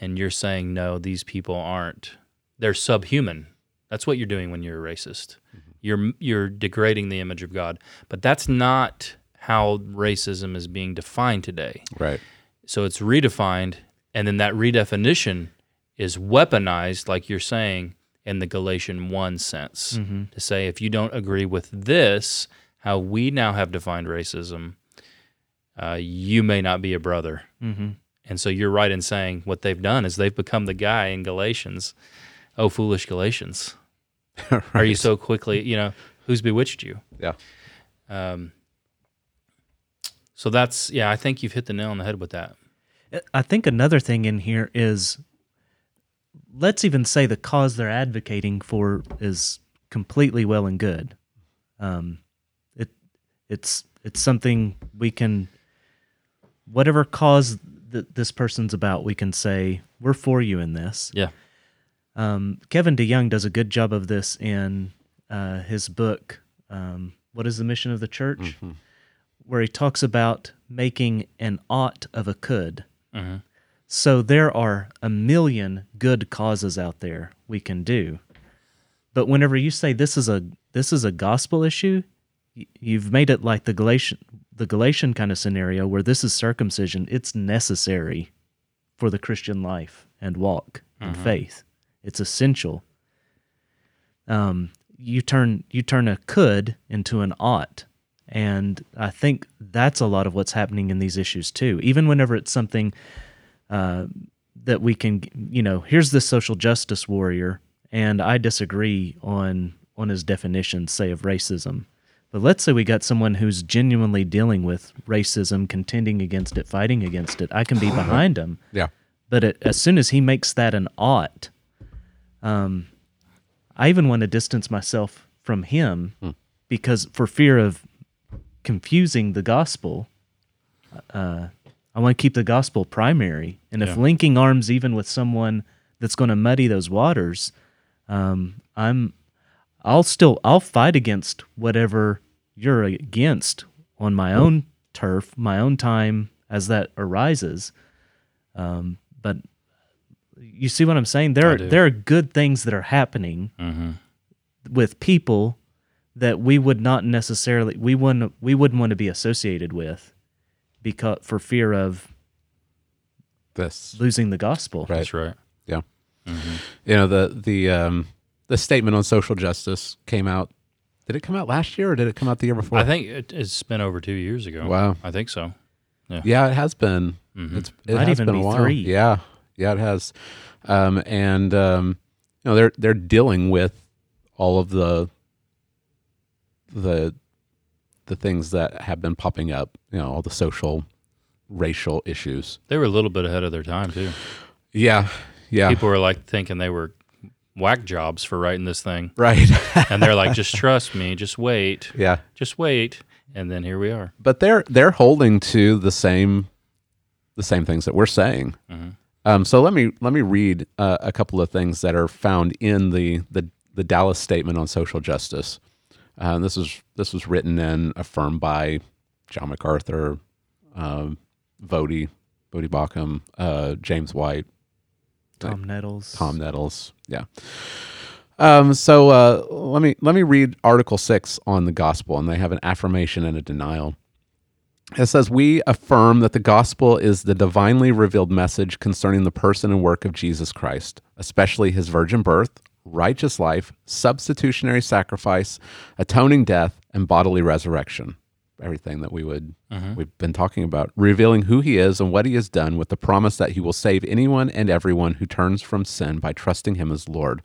and you're saying no these people aren't they're subhuman. That's what you're doing when you're a racist. Mm-hmm. You're you're degrading the image of god. But that's not how racism is being defined today. Right. so it's redefined and then that redefinition is weaponized like you're saying in the galatian 1 sense to say if you don't agree with this how we now have defined racism uh, you may not be a brother Mm-hmm. and so you're right in saying what they've done is they've become the guy in Galatians. Oh, foolish Galatians. *laughs* Are you so quickly, you know, who's bewitched you? Yeah. Um, so that's, yeah, I think you've hit the nail on the head with that. I think another thing in here is let's even say the cause they're advocating for is completely well and good. Um, it it's it's something we can whatever cause that this person's about, we can say we're for you in this. Yeah. Um, Kevin DeYoung does a good job of this in uh, his book. Um, what is the mission of the church? Where he talks about making an ought of a could. Mhm. So there are a million good causes out there we can do. But whenever you say this is a this is a gospel issue, you've made it like the Galatian the Galatian kind of scenario where this is circumcision. It's necessary for the Christian life and walk and faith. It's essential. Um, you turn you turn a could into an ought, and I think that's a lot of what's happening in these issues too. Even whenever it's something uh, that we can, you know, here's this social justice warrior, and I disagree on on his definition, say of racism. But let's say we got someone who's genuinely dealing with racism, contending against it, fighting against it. I can be *laughs* behind him. Yeah. But it, as soon as he makes that an ought, um, I even want to distance myself from him because for fear of confusing the gospel, uh, I want to keep the gospel primary. And if Yeah. linking arms even with someone that's going to muddy those waters, um, I'm I'll still I'll fight against whatever you're against on my own turf, my own time as that arises. Um, but you see what I'm saying? There are there are good things that are happening Mm-hmm. with people that we would not necessarily we wouldn't we wouldn't want to be associated with because for fear of This. losing the gospel. Right. That's right. Yeah. You know the the um the statement on social justice came out. Did it come out last year or did it come out the year before? I think it, it's been over two years ago. Wow. I think so. Yeah, it has been. Mhm. It's it Might has even been a while. three. Yeah, yeah, it has. Um, and um, you know they're they're dealing with all of the the the things that have been popping up. You know, all the social, racial issues. They were a little bit ahead of their time, too. Yeah, yeah, People were like thinking they were whack jobs for writing this thing. right. *laughs* And they're like, just trust me, just wait, yeah, just wait. And then here we are. but they're they're holding to the same the same things that we're saying. Mhm. Um, so let me let me read uh, a couple of things that are found in the the, the Dallas Statement on Social Justice. Uh, this was this was written and affirmed by John MacArthur, um, Voddie, Baucham, uh, James White, Tom Nettles. Tom Nettles. Yeah. Um, so uh, let me let me read Article Six on the gospel, and they have an affirmation and a denial. It says, We affirm that the gospel is the divinely revealed message concerning the person and work of Jesus Christ, especially his virgin birth, righteous life, substitutionary sacrifice, atoning death, and bodily resurrection. Everything that we would mm-hmm. we've been talking about, revealing who he is and what he has done with the promise that he will save anyone and everyone who turns from sin by trusting him as Lord.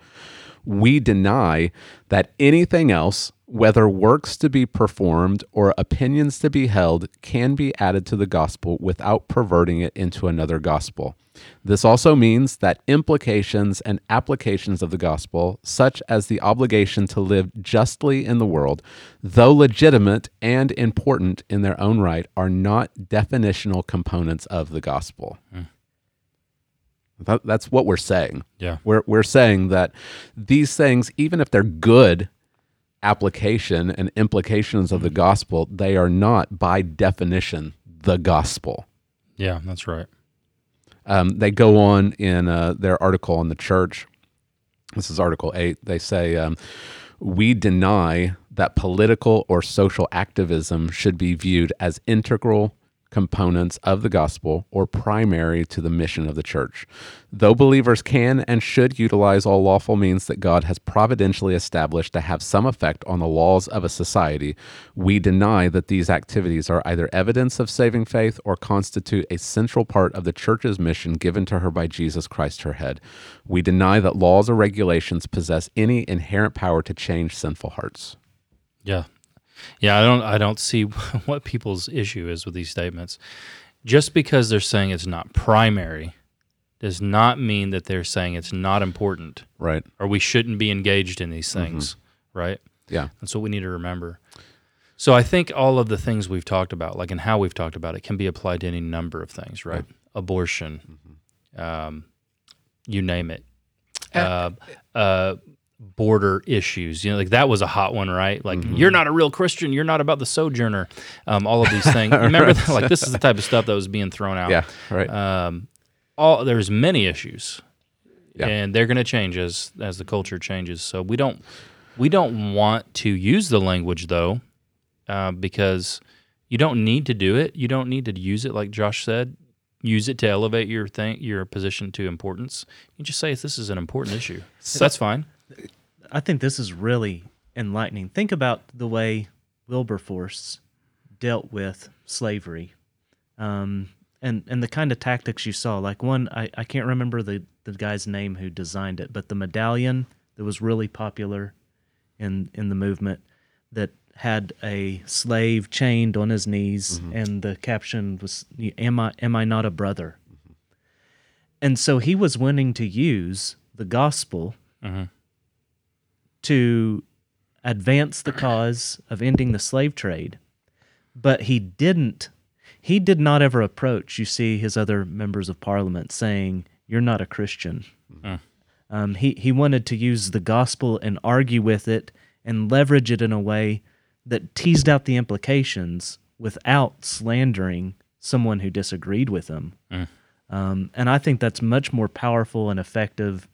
We deny that anything else, whether works to be performed or opinions to be held, can be added to the gospel without perverting it into another gospel. This also means that implications and applications of the gospel, such as the obligation to live justly in the world, though legitimate and important in their own right, are not definitional components of the gospel. Hmm. That, that's what we're saying. Yeah. We're, we're saying that these things, even if they're good application and implications of the gospel, they are not by definition the gospel. Yeah, that's right. Um, they go on in uh, their article on the church. This is Article 8. They say, um, We deny that political or social activism should be viewed as integral components of the gospel or primary to the mission of the church. Though believers can and should utilize all lawful means that God has providentially established to have some effect on the laws of a society, we deny that these activities are either evidence of saving faith or constitute a central part of the church's mission given to her by Jesus Christ, her head. We deny that laws or regulations possess any inherent power to change sinful hearts. Yeah. Yeah, I don't I don't see *laughs* what people's issue is with these statements. Just because they're saying it's not primary does not mean that they're saying it's not important Right. or we shouldn't be engaged in these things, right? Yeah. That's what we need to remember. So I think all of the things we've talked about, like and how we've talked about it, can be applied to any number of things, right? Abortion, um, you name it. Uh, uh, border issues, you know, like that was a hot one, right? Like you're not a real Christian, you're not about the sojourner. Um, all of these *laughs* things. Remember, that? like this is the type of stuff that was being thrown out. Yeah. Right. Um, all there's many issues, Yeah. and they're going to change as as the culture changes. So we don't we don't want to use the language though, uh, because you don't need to do it. You don't need to use it like Josh said. Use it to elevate your thing, your position to importance. You just say this is an important issue. That's fine. I think this is really enlightening. Think about the way Wilberforce dealt with slavery, um, and and the kind of tactics you saw. Like one, I, I can't remember the the guy's name who designed it, but the medallion that was really popular in in the movement that had a slave chained on his knees, mm-hmm. and the caption was "Am I am I not a brother?" Mm-hmm. And so he was wanting to use the gospel mm-hmm. To advance the cause of ending the slave trade, but he didn't. He did not ever approach, you see, his other members of parliament saying, You're not a Christian. Um, he, he wanted to use the gospel and argue with it and leverage it in a way that teased out the implications without slandering someone who disagreed with him. Um, and I think that's much more powerful and effective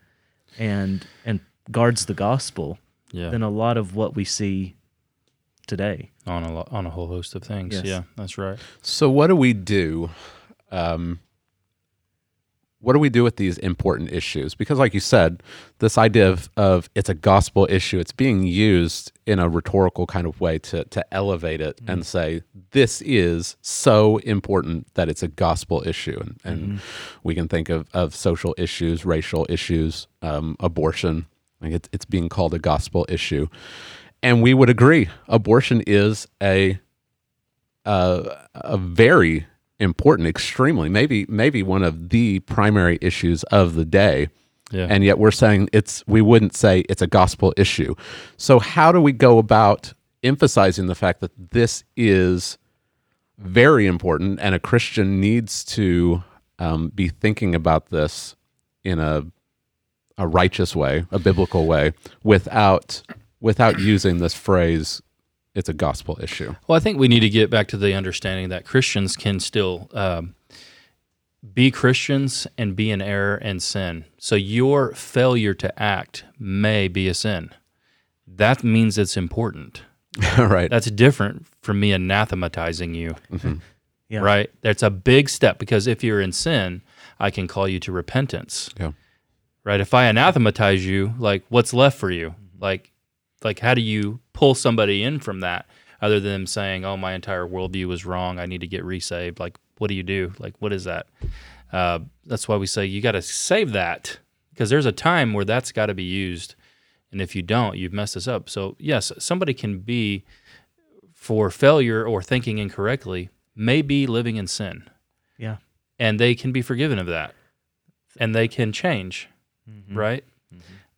and and guards the gospel Yeah, than a lot of what we see today. on a lo- on a whole host of things. Yes. Yeah, that's right. So what do we do? Um, what do we do with these important issues? Because, like you said, this idea of, of it's a gospel issue, it's being used in a rhetorical kind of way to to elevate it and say this is so important that it's a gospel issue, and, and we can think of, of social issues, racial issues, um, abortion. Like it's it's being called a gospel issue, and we would agree, abortion is a uh, a very important, extremely, maybe maybe one of the primary issues of the day. Yeah. And yet we're saying it's we wouldn't say it's a gospel issue. So how do we go about emphasizing the fact that this is very important and a Christian needs to um, be thinking about this in a a righteous way, a biblical way, without without using this phrase it's a gospel issue. Well, I think we need to get back to the understanding that Christians can still um, be Christians and be in error and sin. So your failure to act may be a sin. That means it's important. *laughs* right. That's different from me anathematizing you. Yeah. Right? That's a big step because if you're in sin, I can call you to repentance. Yeah. Right? If I anathematize you, like what's left for you? Like like how do you pull somebody in from that other than them saying, "Oh, my entire worldview was wrong. I need to get resaved." Like, what do you do? Like, what is that? Uh, that's why we say you got to save that because there's a time where that's got to be used, and if you don't, you've messed us up. So yes, somebody can be for failure or thinking incorrectly, may be living in sin, Yeah. and they can be forgiven of that, and they can change, Mm-hmm. right?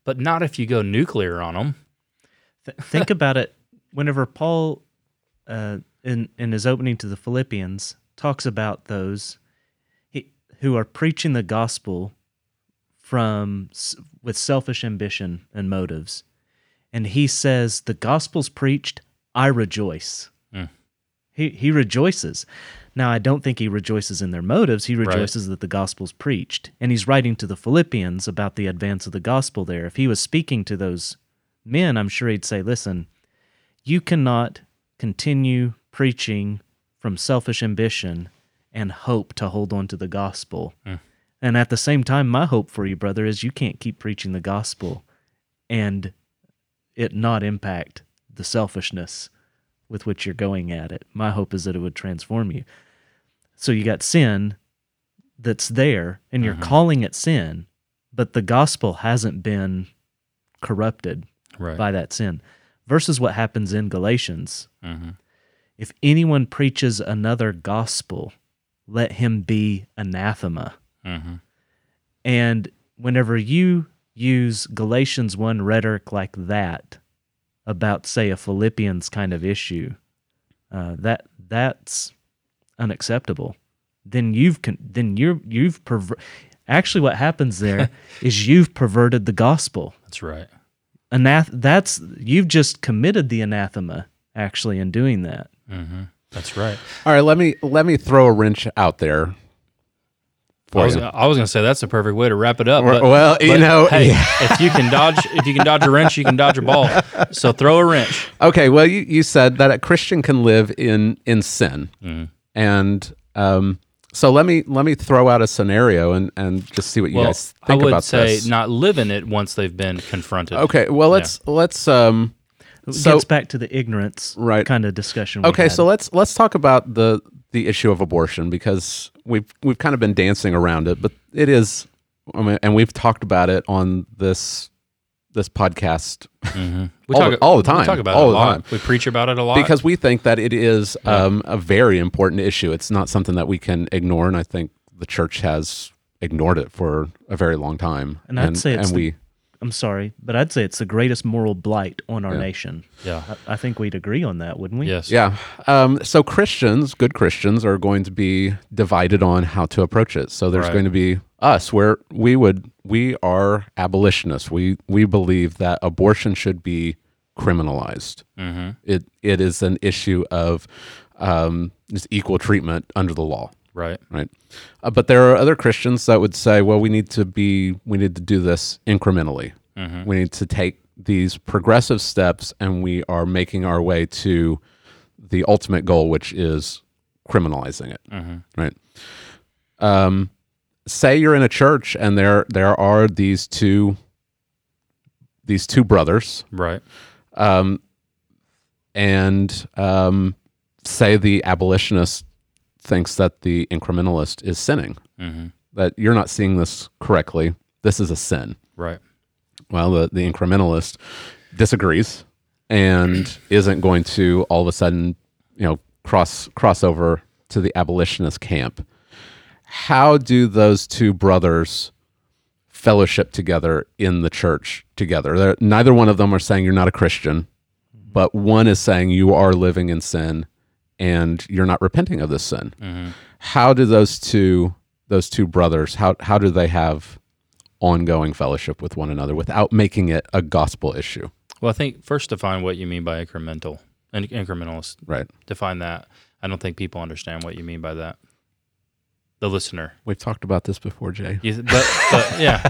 But not if you go nuclear on them. Th- think about it. Whenever Paul, uh, in in his opening to the Philippians, talks about those he, who are preaching the gospel from with selfish ambition and motives, and he says, "The gospel's preached, I rejoice." Mm. He he rejoices. Now, I don't think he rejoices in their motives. He Right. rejoices that the gospel's preached, and he's writing to the Philippians about the advance of the gospel. There, if he was speaking to those men, I'm sure he'd say, listen, you cannot continue preaching from selfish ambition and hope to hold on to the gospel. Hmm. And at the same time, my hope for you, brother, is you can't keep preaching the gospel and it not impact the selfishness with which you're going at it. My hope is that it would transform you. So you got sin that's there and you're calling it sin, but the gospel hasn't been corrupted Right. by that sin. Versus what happens in Galatians. Mhm. If anyone preaches another gospel, let him be anathema. Mhm. And whenever you use Galatians 1 rhetoric like that about, say, a Philippians kind of issue, uh, that that's unacceptable. Then you've con- then you're you've perver- actually what happens there *laughs* is you've perverted the gospel. That's right. Anath- that's you've just committed the anathema actually in doing that. hmm That's right. All right, let me let me throw a wrench out there I was, you. I was going to say that's the perfect way to wrap it up. Well- but- well, you but, know, hey, yeah. if you can dodge, if you can dodge a wrench, you can dodge a ball. So throw a wrench. Okay, well, you, you said that a Christian can live in in sin, Mm-hmm. And um, so let me let me throw out a scenario and and just see what you Well, guys I would say this. not live in it once they've been confronted. Okay, well let's let's um It So- gets back to the ignorance Right. kind of discussion. we okay, had. so let's let's talk about the the issue of abortion because we've we've kind of been dancing around it, but it is I mean, and we've talked about it on this this podcast *laughs* We All talk, the- all the time. We talk about All it a the lot. time. We preach about it a lot. because we think that it is um, a very important issue. It's not something that we can ignore, and I think the church has ignored it for a very long time. And I'd say it's and the- we I'm sorry, but I'd say it's the greatest moral blight on our Yeah. nation. yeah. I, I think we'd agree on that, wouldn't we? Yes. yeah. Um, so Christians, good Christians, are going to be divided on how to approach it. So there's Right. going to be us, where we would we are abolitionists. We we believe that abortion should be criminalized. Mm-hmm. It it is an issue of um, just equal treatment under the law. Right. right? Uh, but there are other Christians that would say, well, we need to be, we need to do this incrementally. We need to take these progressive steps, and we are making our way to the ultimate goal, which is criminalizing it, right? Um, say you're in a church, and there there are these two these two brothers Right. um, and um, say the abolitionist thinks that the incrementalist is sinning, Mm-hmm. that you're not seeing this correctly. This is a sin. Right. Well, the, the incrementalist disagrees and *clears throat* isn't going to all of a sudden, you know, cross cross over to the abolitionist camp. How do those two brothers fellowship together in the church together? They're, neither one of them are saying you're not a Christian, but one is saying you are living in sin and you're not repenting of this sin. Mm-hmm. How do those two those two brothers how how do they have ongoing fellowship with one another without making it a gospel issue? Well, I think first define what you mean by incremental and incrementalist. Right. Define that. I don't think people understand what you mean by that. The listener. We've talked about this before, Jay. You, but, but yeah,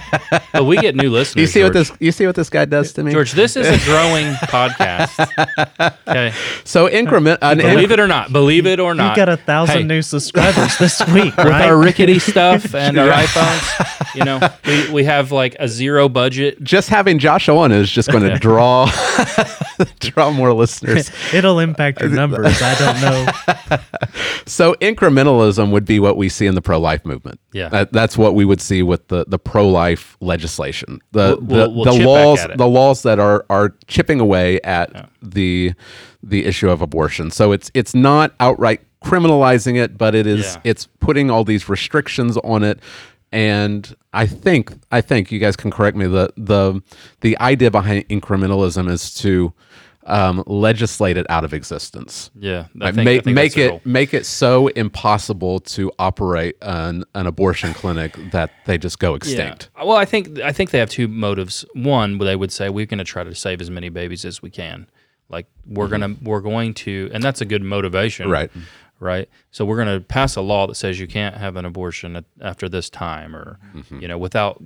*laughs* but we get new listeners. You see what this? You see what this guy does to me? George, this is a growing *laughs* podcast. Okay, So increment. An believe it or not, believe it or not, we got a thousand Hey, new subscribers this *laughs* week, with our rickety stuff and our iPhones. You know, we, we have like a zero budget. just having Josh on is just going to draw draw more listeners. It'll impact your numbers. I don't know. So incrementalism would be what we see in the pro-life movement. Yeah. That- that's what we would see with the, the pro-life legislation. The We'll- the, we'll the laws the laws that are are chipping away at the the issue of abortion. So it's it's not outright criminalizing it, but it is Yeah. it's putting all these restrictions on it. And I think I think you guys can correct me. The the the idea behind incrementalism is to um, legislate it out of existence. Yeah, think- I make think make it make it so impossible to operate an, an abortion clinic that they just go extinct. Yeah. Well, I think I think they have two motives. One, they would say we're going to try to save as many babies as we can. Like we're gonna we're going to, and that's a good motivation, Mm-hmm. Right. Right. So we're going to pass a law that says you can't have an abortion at, after this time, or Mm-hmm. you know, without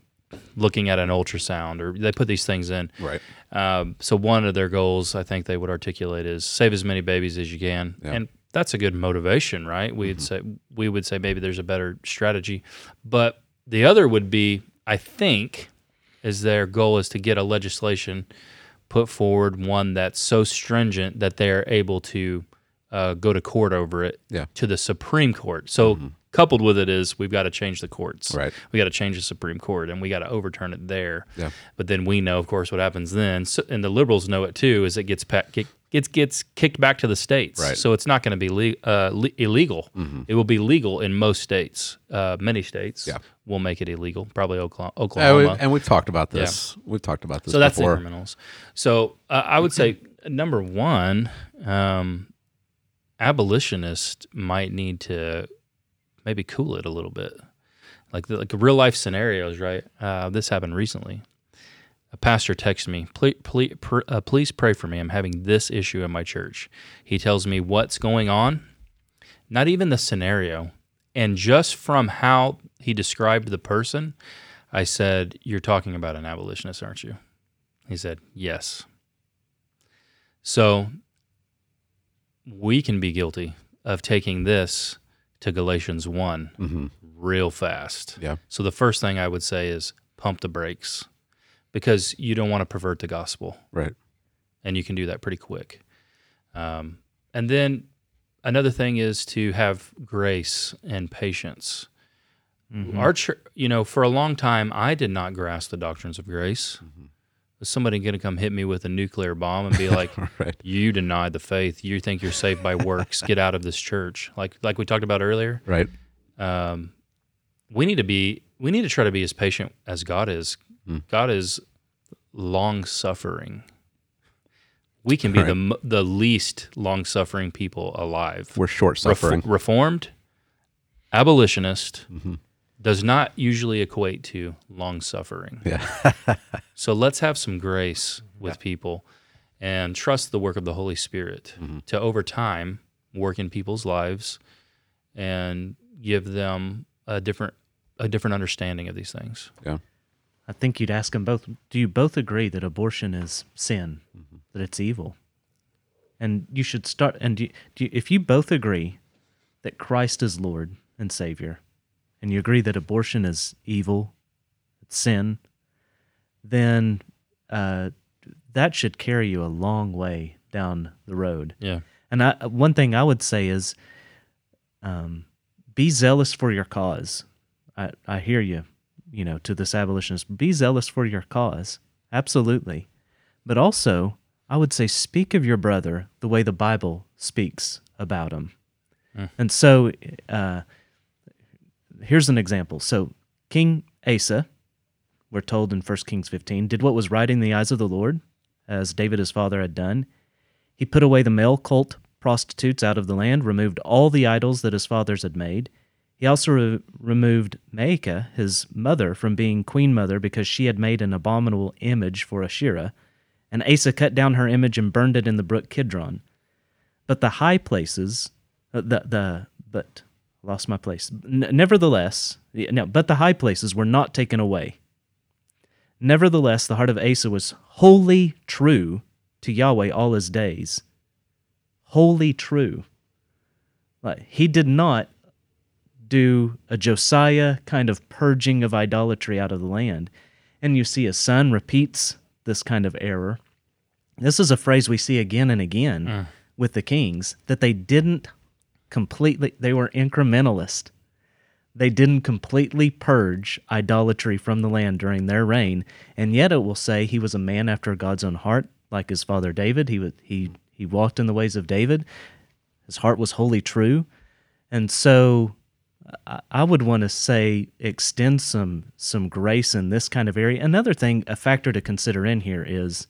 looking at an ultrasound, or they put these things in. Right. Um, so one of their goals, I think they would articulate, is save as many babies as you can, and that's a good motivation, right? We'd say we would say maybe there's a better strategy, but the other would be, I think, is their goal is to get a legislation put forward, one that's so stringent that they're able to uh, go to court over it Yeah. to the Supreme Court. So coupled with it is we've got to change the courts. Right. We got to change the Supreme Court and we got to overturn it there. Yeah. But then we know, of course, what happens then, so, and the liberals know it too, is it gets gets gets kicked back to the states. Right. Mm-hmm. So it's not going to be le- uh, le- illegal. It will be legal in most states. Uh, many states Yeah. will make it illegal. Probably Oklahoma. Oklahoma. we- and we've talked about this. We've talked about this so that's before. incrementals. So uh, I would say number one, um, abolitionists might need to maybe cool it a little bit, like the, like real life scenarios. Right? Uh, this happened recently. A pastor texts me, please, please, uh, please pray for me. I'm having this issue in my church. He tells me what's going on, not even the scenario. And just from how he described the person, I said, You're talking about an abolitionist, aren't you? He said, Yes. So we can be guilty of taking this to Galatians 1 Mhm. real fast. Yeah. So the first thing I would say is pump the brakes because you don't want to pervert the gospel Right. and you can do that pretty quick. Um, and then another thing is to have grace and patience. Our church, you know, for a long time, I did not grasp the doctrines of grace. Was somebody going to come hit me with a nuclear bomb and be *laughs* like, Right. "You deny the faith. You think you're saved by works. Get out of this church." Like, like we talked about earlier. Right. Um, we need to be. We need to try to be as patient as God is. God is long suffering. We can be the the least long suffering people alive. We're short suffering. reformed, abolitionist Mm-hmm. Does not usually equate to long suffering. yeah. *laughs* So let's have some grace with people and trust the work of the Holy Spirit Mm-hmm. to over time work in people's lives and give them a different a different understanding of these things. yeah. I think you'd ask them both. Do you both agree that abortion is sin, that it's evil? And you should start. And do do you, if you both agree that Christ is Lord and Savior, and you agree that abortion is evil, it's sin, then uh, that should carry you a long way down the road. Yeah. And I, one thing I would say is, um, be zealous for your cause. I, I hear you, you know, to this abolitionist. Be zealous for your cause, absolutely. But also, I would say, speak of your brother the way the Bible speaks about him. And so, uh, here's an example. So, King Asa, we're told in 1 Kings 15, did what was right in the eyes of the Lord, as David his father had done. He put away the male cult prostitutes out of the land, removed all the idols that his fathers had made. He also re- removed Maacah, his mother, from being queen mother because she had made an abominable image for Asherah. And Asa cut down her image and burned it in the brook Kidron. But the high places, uh, the the but lost my place. N- nevertheless, no, but the high places were not taken away. Nevertheless, the heart of Asa was wholly true to Yahweh all his days. Wholly true. Like he did not do a Josiah kind of purging of idolatry out of the land. And you see his son repeats this kind of error. This is a phrase we see again and again uh. with the kings that they didn't completely, they were incrementalist. They didn't completely purge idolatry from the land during their reign, and yet it will say he was a man after God's own heart, like his father David. He was, he he walked in the ways of David. His heart was wholly true, and so I- would want to say extend some some grace in this kind of area. Another thing, a factor to consider in here is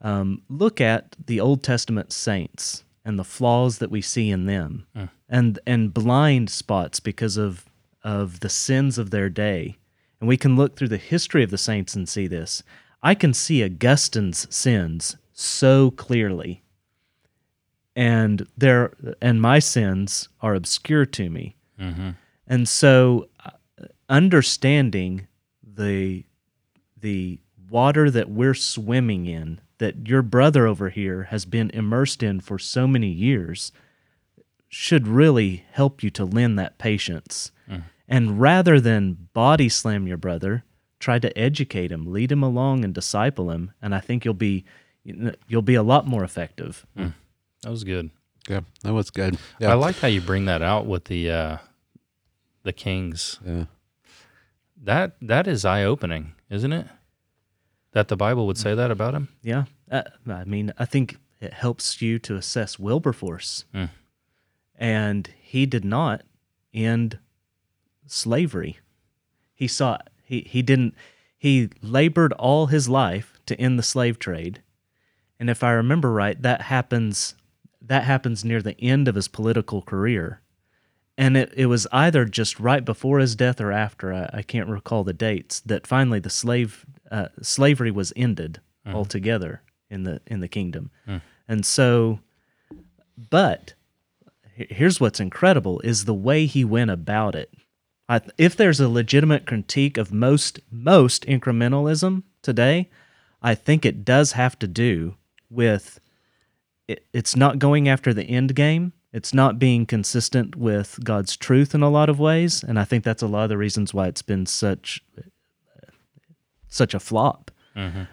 um, look at the Old Testament saints and the flaws that we see in them, and and blind spots because of of the sins of their day. And we can look through the history of the saints and see this. I can see Augustine's sins so clearly, and there and my sins are obscure to me. And so, uh, understanding the the water that we're swimming in, that your brother over here has been immersed in for so many years, should really help you to lend that patience. And rather than body slam your brother, try to educate him, lead him along, and disciple him. And I think you'll be you'll be a lot more effective. That was good. Yeah, that was good. Yeah, I like how you bring that out with the uh, the kings. yeah. That that is eye opening, isn't it? That the Bible would say that about him. Yeah, uh, I mean, I think it helps you to assess Wilberforce, Mm. and he did not end slavery. He saw he he didn't he labored all his life to end the slave trade, and if I remember right, that happens that happens near the end of his political career. And it, it was either just right before his death or after, I, I can't recall the dates, that finally the slave uh, slavery was ended altogether in the in the kingdom. And so but here's what's incredible is the way he went about it. I, if there's a legitimate critique of most most incrementalism today, I think it does have to do with it, it's not going after the end game. It's not being consistent with God's truth in a lot of ways, and I think that's a lot of the reasons why it's been such such a flop.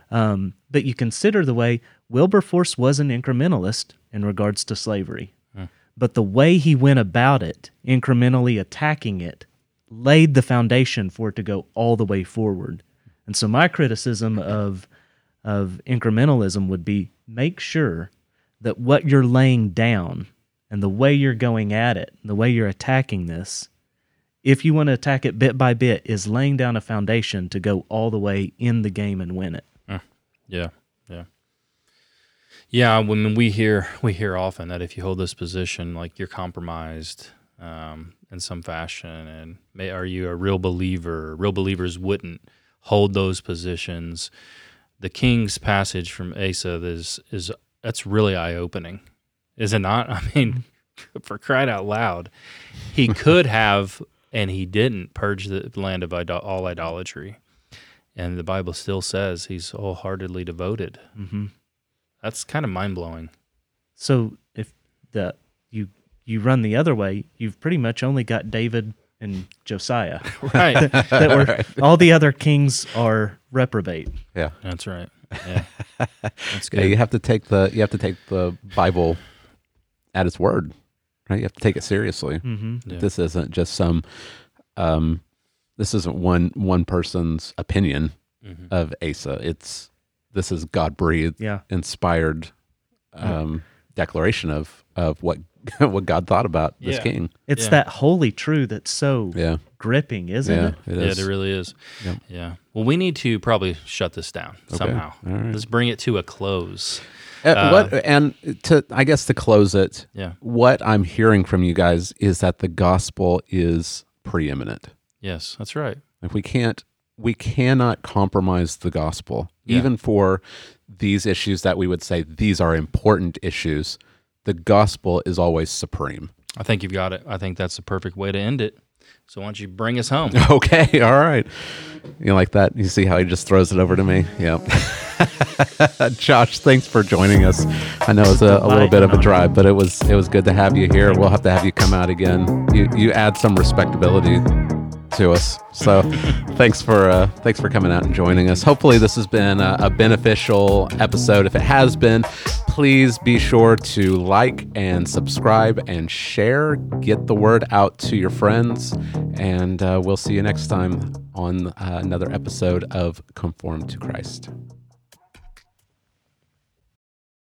Um, but you consider the way Wilberforce was an incrementalist in regards to slavery, but the way he went about it, incrementally attacking it, laid the foundation for it to go all the way forward. And so my criticism of of incrementalism would be make sure that what you're laying down and the way you're going at it, the way you're attacking this, if you want to attack it bit by bit, is laying down a foundation to go all the way in the game and win it. Yeah, yeah, yeah. When we hear we hear often that if you hold this position, like you're compromised um, in some fashion, and may, are you a real believer? Real believers wouldn't hold those positions. The King's passage from Asa is is that's really eye opening, is it not? *laughs* I mean, *laughs* for crying out loud, he *laughs* could have and he didn't purge the land of idol- all idolatry. And the Bible still says he's wholeheartedly devoted. hmm That's kind of mind blowing. So if the you you run the other way, you've pretty much only got David and Josiah. *laughs* *laughs* Right. that were all the other kings are reprobate. Yeah. That's right. Yeah. *laughs* That's Yeah, good. you have to take the you have to take the Bible at its word, right? You have to take it seriously. Mm-hmm. Yeah. This isn't just some, um, this isn't one one person's opinion Mhm. of Asa. It's this is God breathed, Yeah. inspired, um, declaration of of what *laughs* what God thought about this Yeah. king. It's Yeah. that holy truth that's so Yeah, gripping, isn't yeah, it? it Yeah, it really is. Yep. Yeah. Well, we need to probably shut this down somehow. All right. Let's bring it to a close. Uh, Uh, what and to I guess to close it, Yeah. what I'm hearing from you guys is that the gospel is preeminent. Yes, that's right. If we can't, we cannot compromise the gospel, Yeah. even for these issues that we would say these are important issues. The gospel is always supreme. I think you've got it. I think that's the perfect way to end it. So why don't you bring us home? *laughs* Okay, all right. You like that? You see how he just throws it over to me? Yep. *laughs* *laughs* Josh, thanks for joining us. I know it's a, a little bit of a drive, but it was it was good to have you here. We'll have to have you come out again. You you add some respectability to us. So *laughs* thanks for uh, thanks for coming out and joining us. Hopefully this has been a, a beneficial episode. If it has been, please be sure to like and subscribe and share. Get the word out to your friends, and uh, we'll see you next time on uh, another episode of Conformed to Christ.